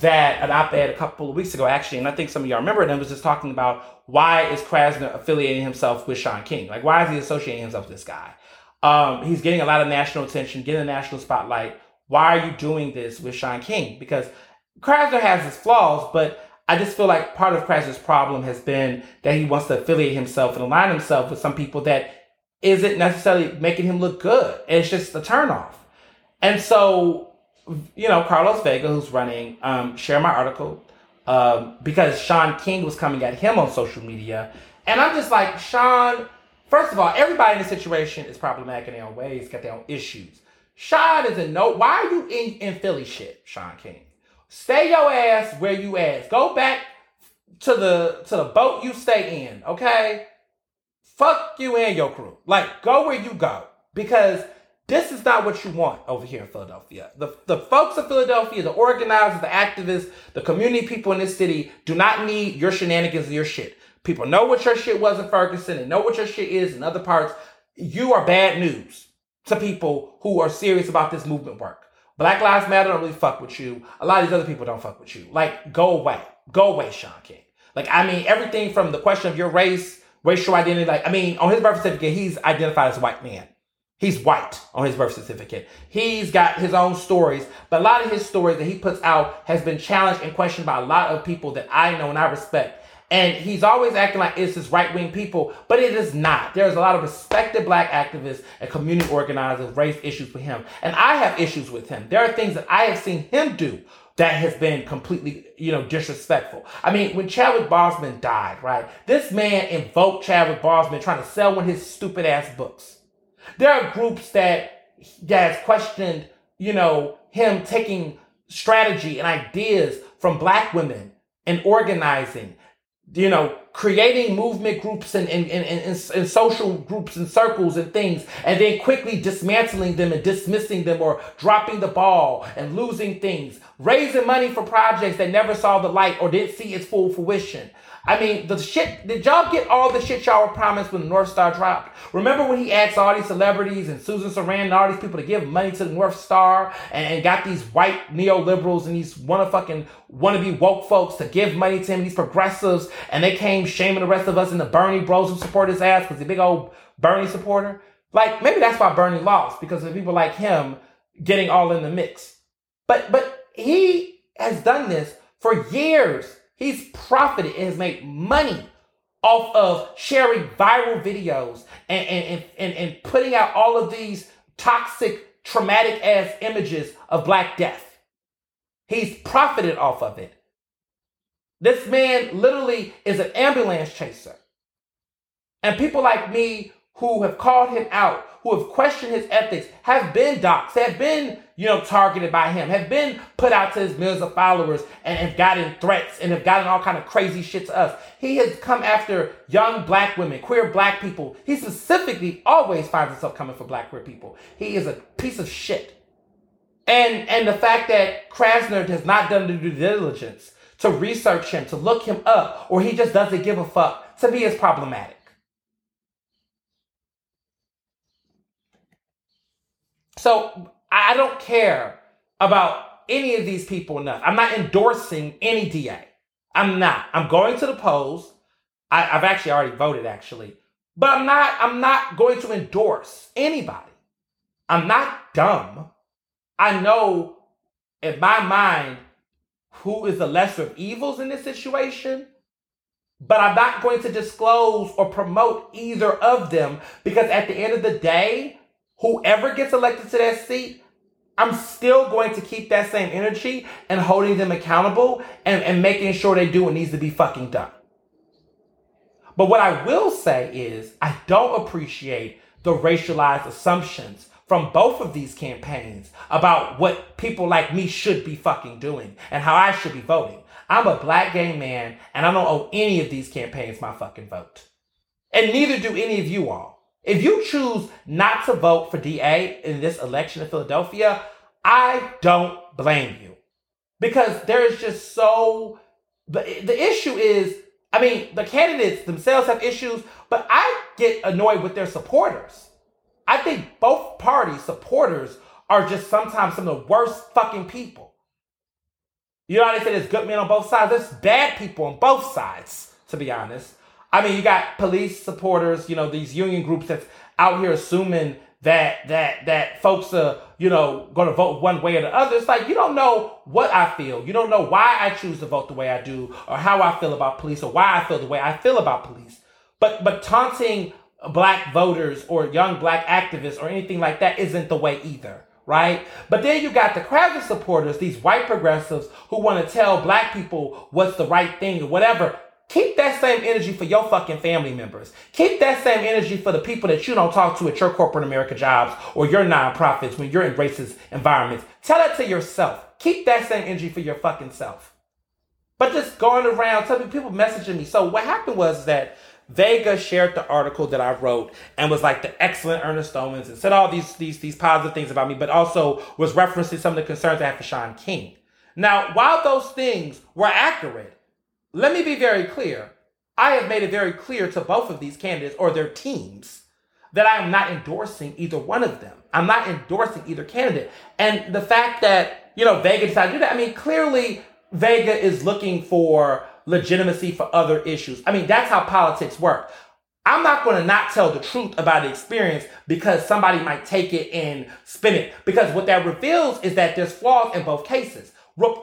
that an op-ed a couple of weeks ago, actually, and I think some of y'all remember it, and was just talking about why is Krasner affiliating himself with Shaun King? Like, why is he associating himself with this guy? Um, he's getting a lot of national attention, getting a national spotlight. Why are you doing this with Shaun King? Because Krasner has his flaws, but I just feel like part of Krasner's problem has been that he wants to affiliate himself and align himself with some people that isn't necessarily making him look good. It's just a turnoff. And so, you know, Carlos Vega, who's running, um, share my article um, because Shaun King was coming at him on social media. And I'm just like, Shaun, First of all, everybody in the situation is problematic in their own ways, got their own issues. Shaun is in no. Why are you in, in Philly shit, Shaun King? Stay your ass where you at. Go back to the to the boat you stay in, okay? Fuck you and your crew. Like, go where you go. Because this is not what you want over here in Philadelphia. The, the folks of Philadelphia, the organizers, the activists, the community people in this city do not need your shenanigans and your shit. People know what your shit was in Ferguson and know what your shit is in other parts. You are bad news to people who are serious about this movement work. Black Lives Matter don't really fuck with you. A lot of these other people don't fuck with you. Like, go away. Go away, Shaun King. Like, I mean, everything from the question of your race, racial identity, like, I mean, on his birth certificate, he's identified as a white man. He's white on his birth certificate. He's got his own stories, but a lot of his stories that he puts out has been challenged and questioned by a lot of people that I know and I respect. And he's always acting like it's his right wing people, but it is not. There's a lot of respected black activists and community organizers raise issues with him. And I have issues with him. There are things that I have seen him do that has been completely, you know, disrespectful. I mean, when Chadwick Boseman died, right? This man invoked Chadwick Boseman trying to sell one of his stupid ass books. There are groups that that's questioned, you know, him taking strategy and ideas from black women and organizing you know, creating movement groups and, and, and, and, and, social groups and circles and things, and then quickly dismantling them and dismissing them or dropping the ball and losing things, raising money for projects that never saw the light or didn't see its full fruition. I mean, the shit, did y'all get all the shit y'all were promised when the North Star dropped? Remember when he asked all these celebrities and Susan Sarandon and all these people to give money to the North Star and, and got these white neoliberals and these wanna fucking wanna be woke folks to give money to him, these progressives, and they came shaming the rest of us and the Bernie bros who support his ass because he's a big old Bernie supporter? Like, maybe that's why Bernie lost because of people like him getting all in the mix. But, but he has done this for years He's profited and has made money off of sharing viral videos and, and, and, and, putting out all of these toxic, traumatic ass images of Black death. He's profited off of it. This man literally is an ambulance chaser. And people like me who have called him out, who have questioned his ethics, have been doxxed, have been, you know, targeted by him, have been put out to his millions of followers and have gotten threats and have gotten all kind of crazy shit to us. He has come after young black women, queer black people. He specifically always finds himself coming for black queer people. He is a piece of shit. And and the fact that Krasner has not done the due diligence to research him, to look him up, or he just doesn't give a fuck, to me is problematic. So I don't care about any of these people enough. I'm not endorsing any DA. I'm not. I'm going to the polls. I, have actually already voted, actually. But I'm not, I'm not going to endorse anybody. I'm not dumb. I know in my mind who is the lesser of evils in this situation, but I'm not going to disclose or promote either of them because at the end of the day, whoever gets elected to that seat, I'm still going to keep that same energy and holding them accountable and, and making sure they do what needs to be fucking done. But what I will say is, I don't appreciate the racialized assumptions from both of these campaigns about what people like me should be fucking doing and how I should be voting. I'm a black gay man and I don't owe any of these campaigns my fucking vote. And neither do any of you all. If you choose not to vote for DA in this election in Philadelphia, I don't blame you. Because there is just so the, the issue is I mean, the candidates themselves have issues, but I get annoyed with their supporters. I think both parties' supporters are just sometimes some of the worst fucking people. You know how they say there's good men on both sides? There's bad people on both sides, to be honest. I mean, you got police supporters, you know, these union groups that's out here assuming that that that folks are, you know, gonna vote one way or the other. It's like you don't know what I feel. You don't know why I choose to vote the way I do, or how I feel about police, or why I feel the way I feel about police. But but taunting black voters or young black activists or anything like that isn't the way either, right? But then you got the Krasner supporters, these white progressives who want to tell black people what's the right thing or whatever. Keep that same energy for your fucking family members. Keep that same energy for the people that you don't talk to at your corporate America jobs or your nonprofits when you're in racist environments. Tell that to yourself. Keep that same energy for your fucking self. But just going around, telling people messaging me. So what happened was that Vega shared the article that I wrote and was like the excellent Ernest Owens and said all these these these positive things about me, but also was referencing some of the concerns I had for Shaun King. Now, while those things were accurate, let me be very clear. I have made it very clear to both of these candidates or their teams that I am not endorsing either one of them. I'm not endorsing either candidate. And the fact that, you know, Vega decided to do that, I mean, clearly Vega is looking for legitimacy for other issues. I mean, that's how politics work. I'm not going to not tell the truth about the experience because somebody might take it and spin it. Because what that reveals is that there's flaws in both cases.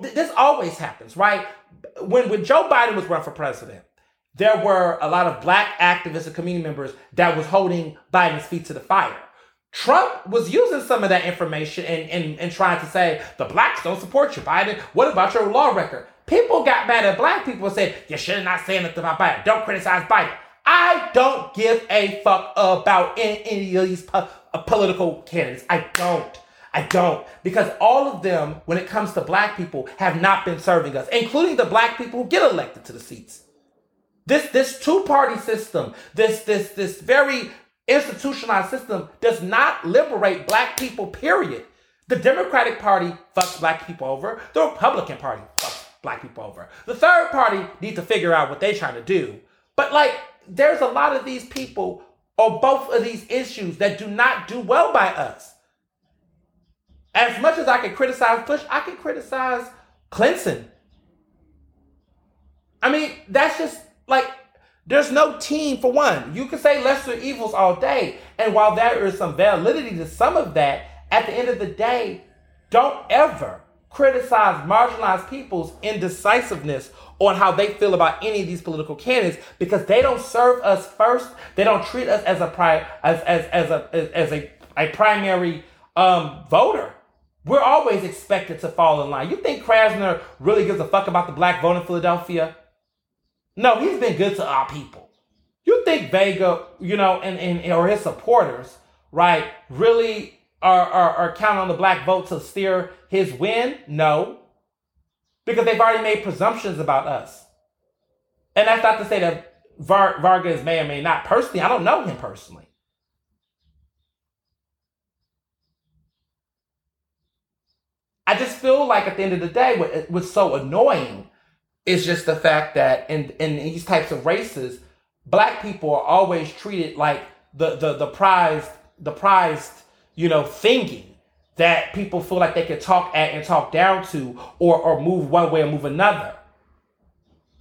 This always happens, right? When, when Joe Biden was run for president, there were a lot of black activists and community members that was holding Biden's feet to the fire. Trump was using some of that information and, and, and trying to say, the blacks don't support you, Biden. What about your law record? People got mad at black people and said, you should not say anything about Biden. Don't criticize Biden. I don't give a fuck about any, any of these po- uh, political candidates. I don't. I don't. Because all of them, when it comes to black people, have not been serving us, including the black people who get elected to the seats. This this two-party system, this this this very institutionalized system does not liberate black people, period. The Democratic Party fucks black people over. The Republican Party fucks black people over. The third party needs to figure out what they're trying to do. But like, there's a lot of these people on both of these issues that do not do well by us. As much as I can criticize Bush, I can criticize Clinton. I mean, that's just like there's no team for one. You can say lesser evils all day. And while there is some validity to some of that, at the end of the day, don't ever criticize marginalized people's indecisiveness on how they feel about any of these political candidates because they don't serve us first. They don't treat us as a pri- as as as a as a, a primary um, voter. We're always expected to fall in line. You think Krasner really gives a fuck about the black vote in Philadelphia? No, he's been good to our people. You think Vega, you know, and, and or his supporters, right, really are, are, are counting on the black vote to steer his win? No. Because they've already made presumptions about us. And that's not to say that Var- Vargas may or may not personally. I don't know him personally. I just feel like at the end of the day, what, what's so annoying is just the fact that in, in these types of races, black people are always treated like the, the, the prized, the prized, you know, thingy that people feel like they can talk at and talk down to or, or move one way or move another.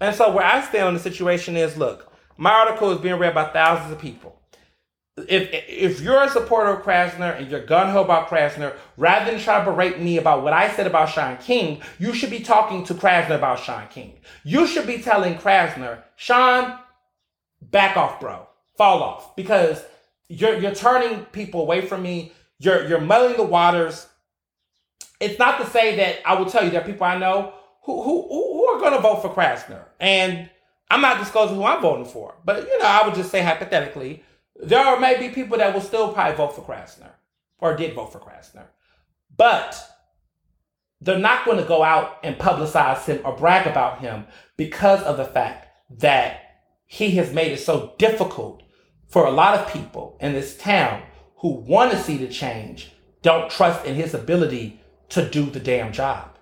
And so where I stand on the situation is, look, my article is being read by thousands of people. If if you're a supporter of Krasner and you're gun ho about Krasner, rather than try to berate me about what I said about Shaun King, you should be talking to Krasner about Shaun King. You should be telling Krasner, Shaun, back off, bro. Fall off. Because you're you're turning people away from me. You're you're muddying the waters. It's not to say that I will tell you there are people I know who who who are gonna vote for Krasner. And I'm not disclosing who I'm voting for, but you know, I would just say hypothetically, there are maybe people that will still probably vote for Krasner or did vote for Krasner, but they're not going to go out and publicize him or brag about him because of the fact that he has made it so difficult for a lot of people in this town who want to see the change, don't trust in his ability to do the damn job.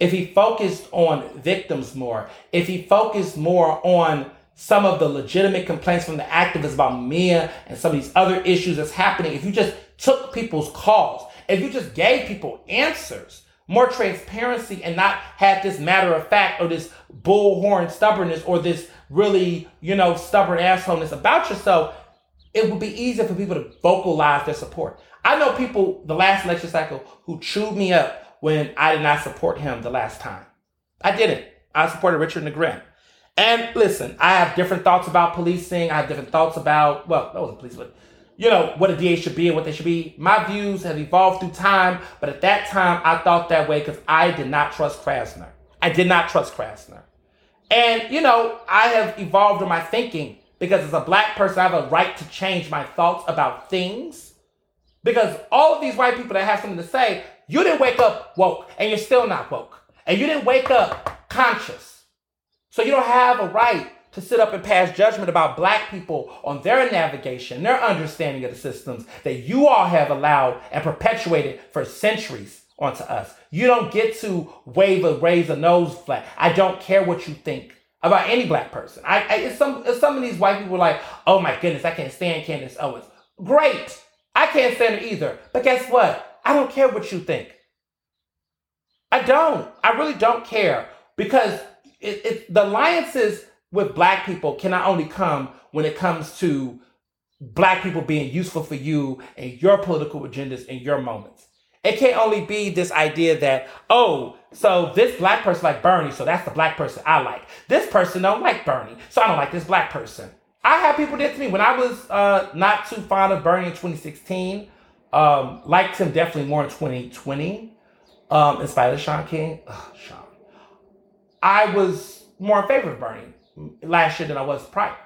If he focused on victims more, if he focused more on some of the legitimate complaints from the activists about Mia and some of these other issues that's happening, if you just took people's calls, if you just gave people answers, more transparency and not have this matter of fact or this bullhorn stubbornness or this really, you know, stubborn assholeness about yourself, it would be easier for people to vocalize their support. I know people the last election cycle who chewed me up when I did not support him the last time. I didn't. I supported Richard Negrin. And listen, I have different thoughts about policing. I have different thoughts about, well, that wasn't police, but you know, what a DA should be and what they should be. My views have evolved through time, but at that time I thought that way because I did not trust Krasner. I did not trust Krasner. And, you know, I have evolved in my thinking because as a black person, I have a right to change my thoughts about things. Because all of these white people that have something to say, you didn't wake up woke, and you're still not woke. And you didn't wake up conscious. So you don't have a right to sit up and pass judgment about black people on their navigation, their understanding of the systems that you all have allowed and perpetuated for centuries onto us. You don't get to wave a raise a nose flag. I don't care what you think about any black person. I, I it's some it's some of these white people are like, oh my goodness, I can't stand Candace Owens. Great. I can't stand her either. But guess what? I don't care what you think. I don't. I really don't care because it, it, the alliances with black people cannot only come when it comes to black people being useful for you and your political agendas and your moments. It can't only be this idea that, oh, so this black person like Bernie, so that's the black person I like. This person don't like Bernie, so I don't like this black person. I had people did to me when I was uh, not too fond of Bernie in 2016. Um, liked him definitely more in 2020. Um, in spite of Shaun King. Ugh, Shaun. I was more in favor of Bernie last year than I was prior.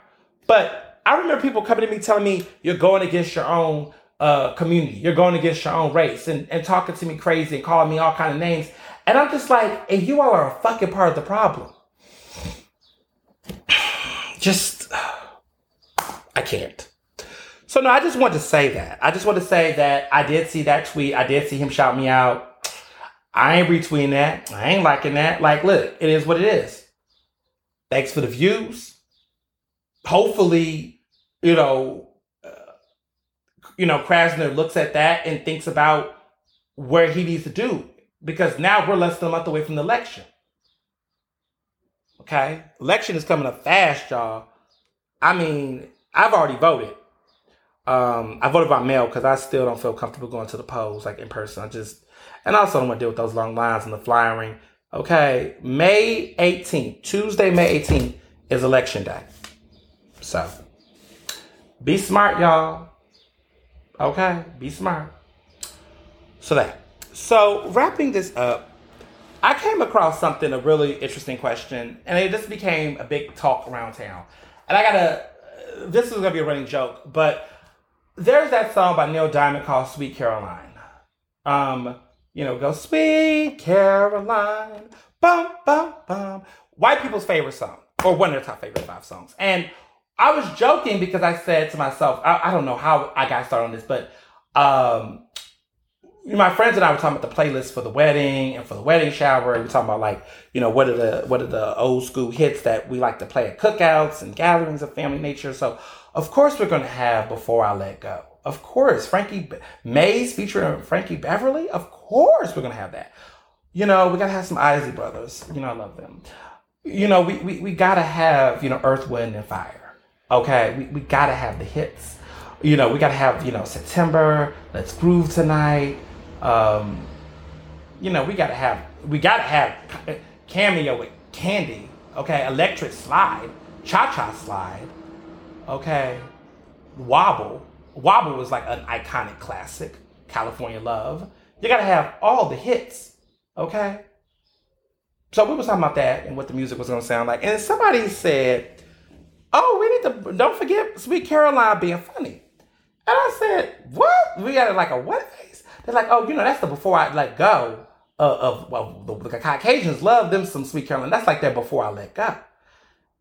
But I remember people coming to me telling me you're going against your own uh, community, you're going against your own race, and, and talking to me crazy and calling me all kind of names. And I'm just like, and you all are a fucking part of the problem. Just, I can't. So no, I just want to say that. I just want to say that I did see that tweet. I did see him shout me out. I ain't retweeting that. I ain't liking that. Like, look, it is what it is. Thanks for the views. Hopefully, you know, uh, you know, Krasner looks at that and thinks about where he needs to do because now we're less than a month away from the election. Okay, election is coming up fast, y'all. I mean, I've already voted. Um, I voted by mail because I still don't feel comfortable going to the polls like in person. I just, and also don't want to deal with those long lines and the flyering. Okay, May 18th, Tuesday, May 18th is election day. So be smart, y'all. Okay, be smart. So that. So wrapping this up, I came across something, a really interesting question, and it just became a big talk around town. And I gotta this is gonna be a running joke, but there's that song by Neil Diamond called "Sweet Caroline." Um, you know, go "Sweet Caroline," bum bum bum. White people's favorite song, or one of their top favorite five songs. And I was joking because I said to myself, I, I don't know how I got started on this, but um, my friends and I were talking about the playlist for the wedding and for the wedding shower. And we were talking about like, you know, what are the what are the old school hits that we like to play at cookouts and gatherings of family nature. So of course we're gonna have Before I Let Go. Of course, Frankie Maze featuring Frankie Beverly. Of course we're gonna have that. You know, we gotta have some Isley Brothers. You know, I love them. You know, we, we, we gotta have, you know, Earth, Wind, and Fire. Okay, we, we gotta have the hits. You know, we gotta have, you know, September, Let's Groove Tonight um, you know, we gotta have we gotta have cameo with Candy, okay, Electric Slide, Cha Cha Slide, okay, Wobble. Wobble was like an iconic classic. California Love. You gotta have all the hits, okay. So we was talking about that and what the music was gonna sound like, and somebody said, "Oh, we need to don't forget Sweet Caroline being funny." And I said, "What? We got like a what face? they're like, oh, you know, that's the before I let go of, well, the, the Caucasians love them some Sweet Caroline. That's like their before I let go.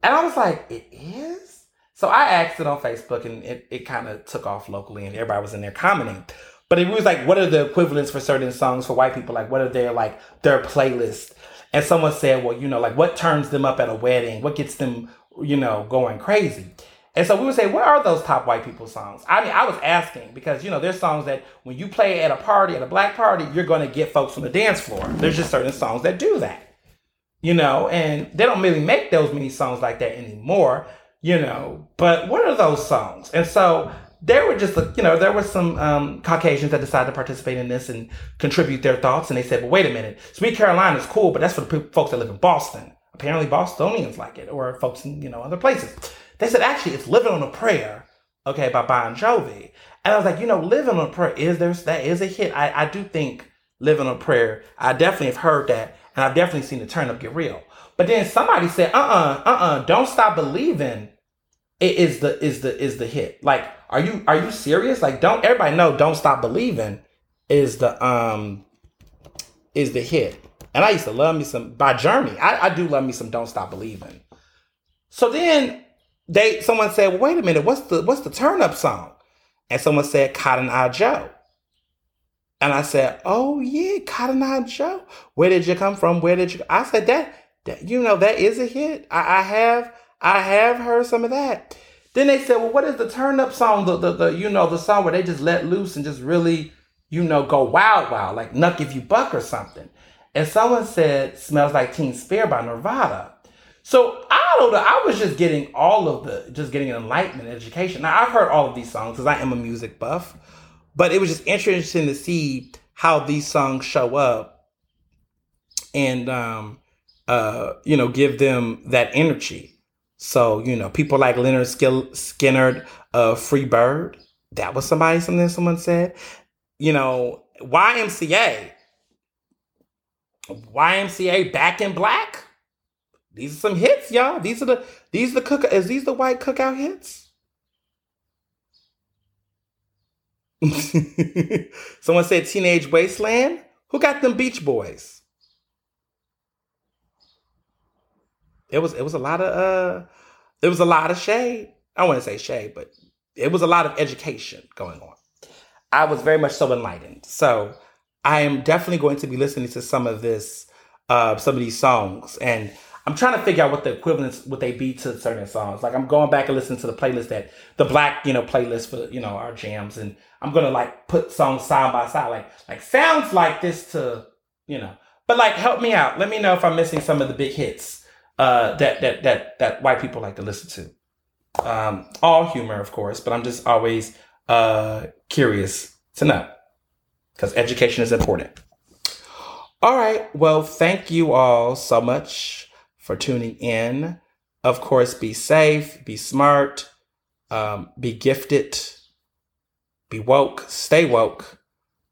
And I was like, it is? So I asked it on Facebook and it, it kind of took off locally and everybody was in there commenting. But it was like, what are the equivalents for certain songs for white people? Like, what are their, like, their playlist? And someone said, well, you know, like, what turns them up at a wedding? What gets them, you know, going crazy? And so we would say, where are those top white people songs? I mean, I was asking because, you know, there's songs that when you play at a party, at a black party, you're going to get folks on the dance floor. There's just certain songs that do that, you know, and they don't really make those many songs like that anymore, you know, but what are those songs? And so there were just, you know, there were some um, Caucasians that decided to participate in this and contribute their thoughts. And they said, well, wait a minute, Sweet Caroline is cool, but that's for the folks that live in Boston. Apparently Bostonians like it or folks in, you know, other places. They said actually it's Living on a Prayer, okay, by Bon Jovi. And I was like, you know, Living on a Prayer is there that is a hit. I, I do think Living on a Prayer, I definitely have heard that, and I've definitely seen the turn up get real. But then somebody said, uh-uh, uh-uh, don't stop believing it is the is the is the hit. Like, are you are you serious? Like, don't everybody know don't stop believing is the um is the hit. And I used to love me some by Journey. I, I do love me some Don't Stop Believing. So then they someone said, well, wait a minute, what's the what's the turn up song? And someone said Cotton Eye Joe. And I said, Oh yeah, Cotton Eye Joe. Where did you come from? Where did you I said that, that you know, that is a hit. I, I have I have heard some of that. Then they said, Well, what is the turn up song? The, the the you know, the song where they just let loose and just really, you know, go wild wild, like Knuck If You Buck or something. And someone said Smells Like Teen Spirit by Nirvana. So I don't know. I was just getting all of the, just getting an enlightenment education. Now I've heard all of these songs because I am a music buff, but it was just interesting to see how these songs show up and, um, uh, you know, give them that energy. So, you know, people like Lynyrd Skynyrd, uh, Free Bird, that was somebody, something someone said. You know, YMCA, YMCA Back in Black these are some hits, y'all. These are the these are the cook is these the white cookout hits? Someone said Teenage Wasteland. Who got them Beach Boys? It was it was a lot of uh it was a lot of shade. I want to say shade, but it was a lot of education going on. I was very much so enlightened. So I am definitely going to be listening to some of this, uh, some of these songs. And I'm trying to figure out what the equivalents would they be to certain songs. Like I'm going back and listening to the playlist that the black, you know, playlist for, you know, our jams. And I'm gonna like put songs side by side. Like like sounds like this to, you know. But like help me out. Let me know if I'm missing some of the big hits uh that that that that white people like to listen to. Um all humor, of course, but I'm just always uh curious to know. Because education is important. All right. Well, thank you all so much for tuning in. Of course, be safe, be smart, um, be gifted, be woke, stay woke,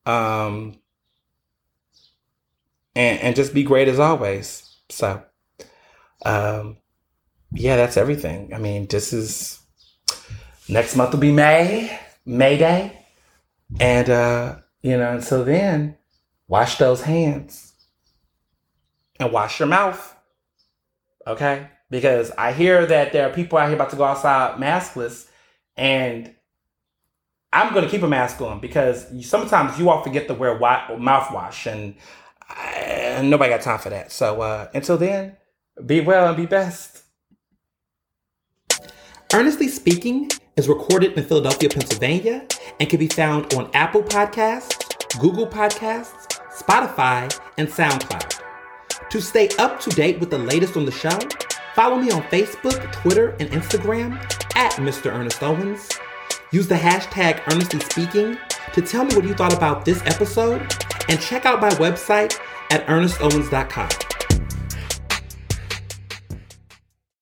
um, and, and just be great as always. So, um, yeah, that's everything. I mean, this is next month will be May, May Day. And, uh, you know, until then, wash those hands and wash your mouth. Okay? Because I hear that there are people out here about to go outside maskless, and I'm going to keep a mask on because sometimes you all forget to wear mouthwash, and, I, nobody got time for that. So uh, until then, be well and be best. Earnestly Speaking is recorded in Philadelphia, Pennsylvania, and can be found on Apple Podcasts, Google Podcasts, Spotify, and SoundCloud. To stay up to date with the latest on the show, follow me on Facebook, Twitter, and Instagram at Mr. Ernest Owens. Use the hashtag Earnestly Speaking to tell me what you thought about this episode, and check out my website at ernestowens.com.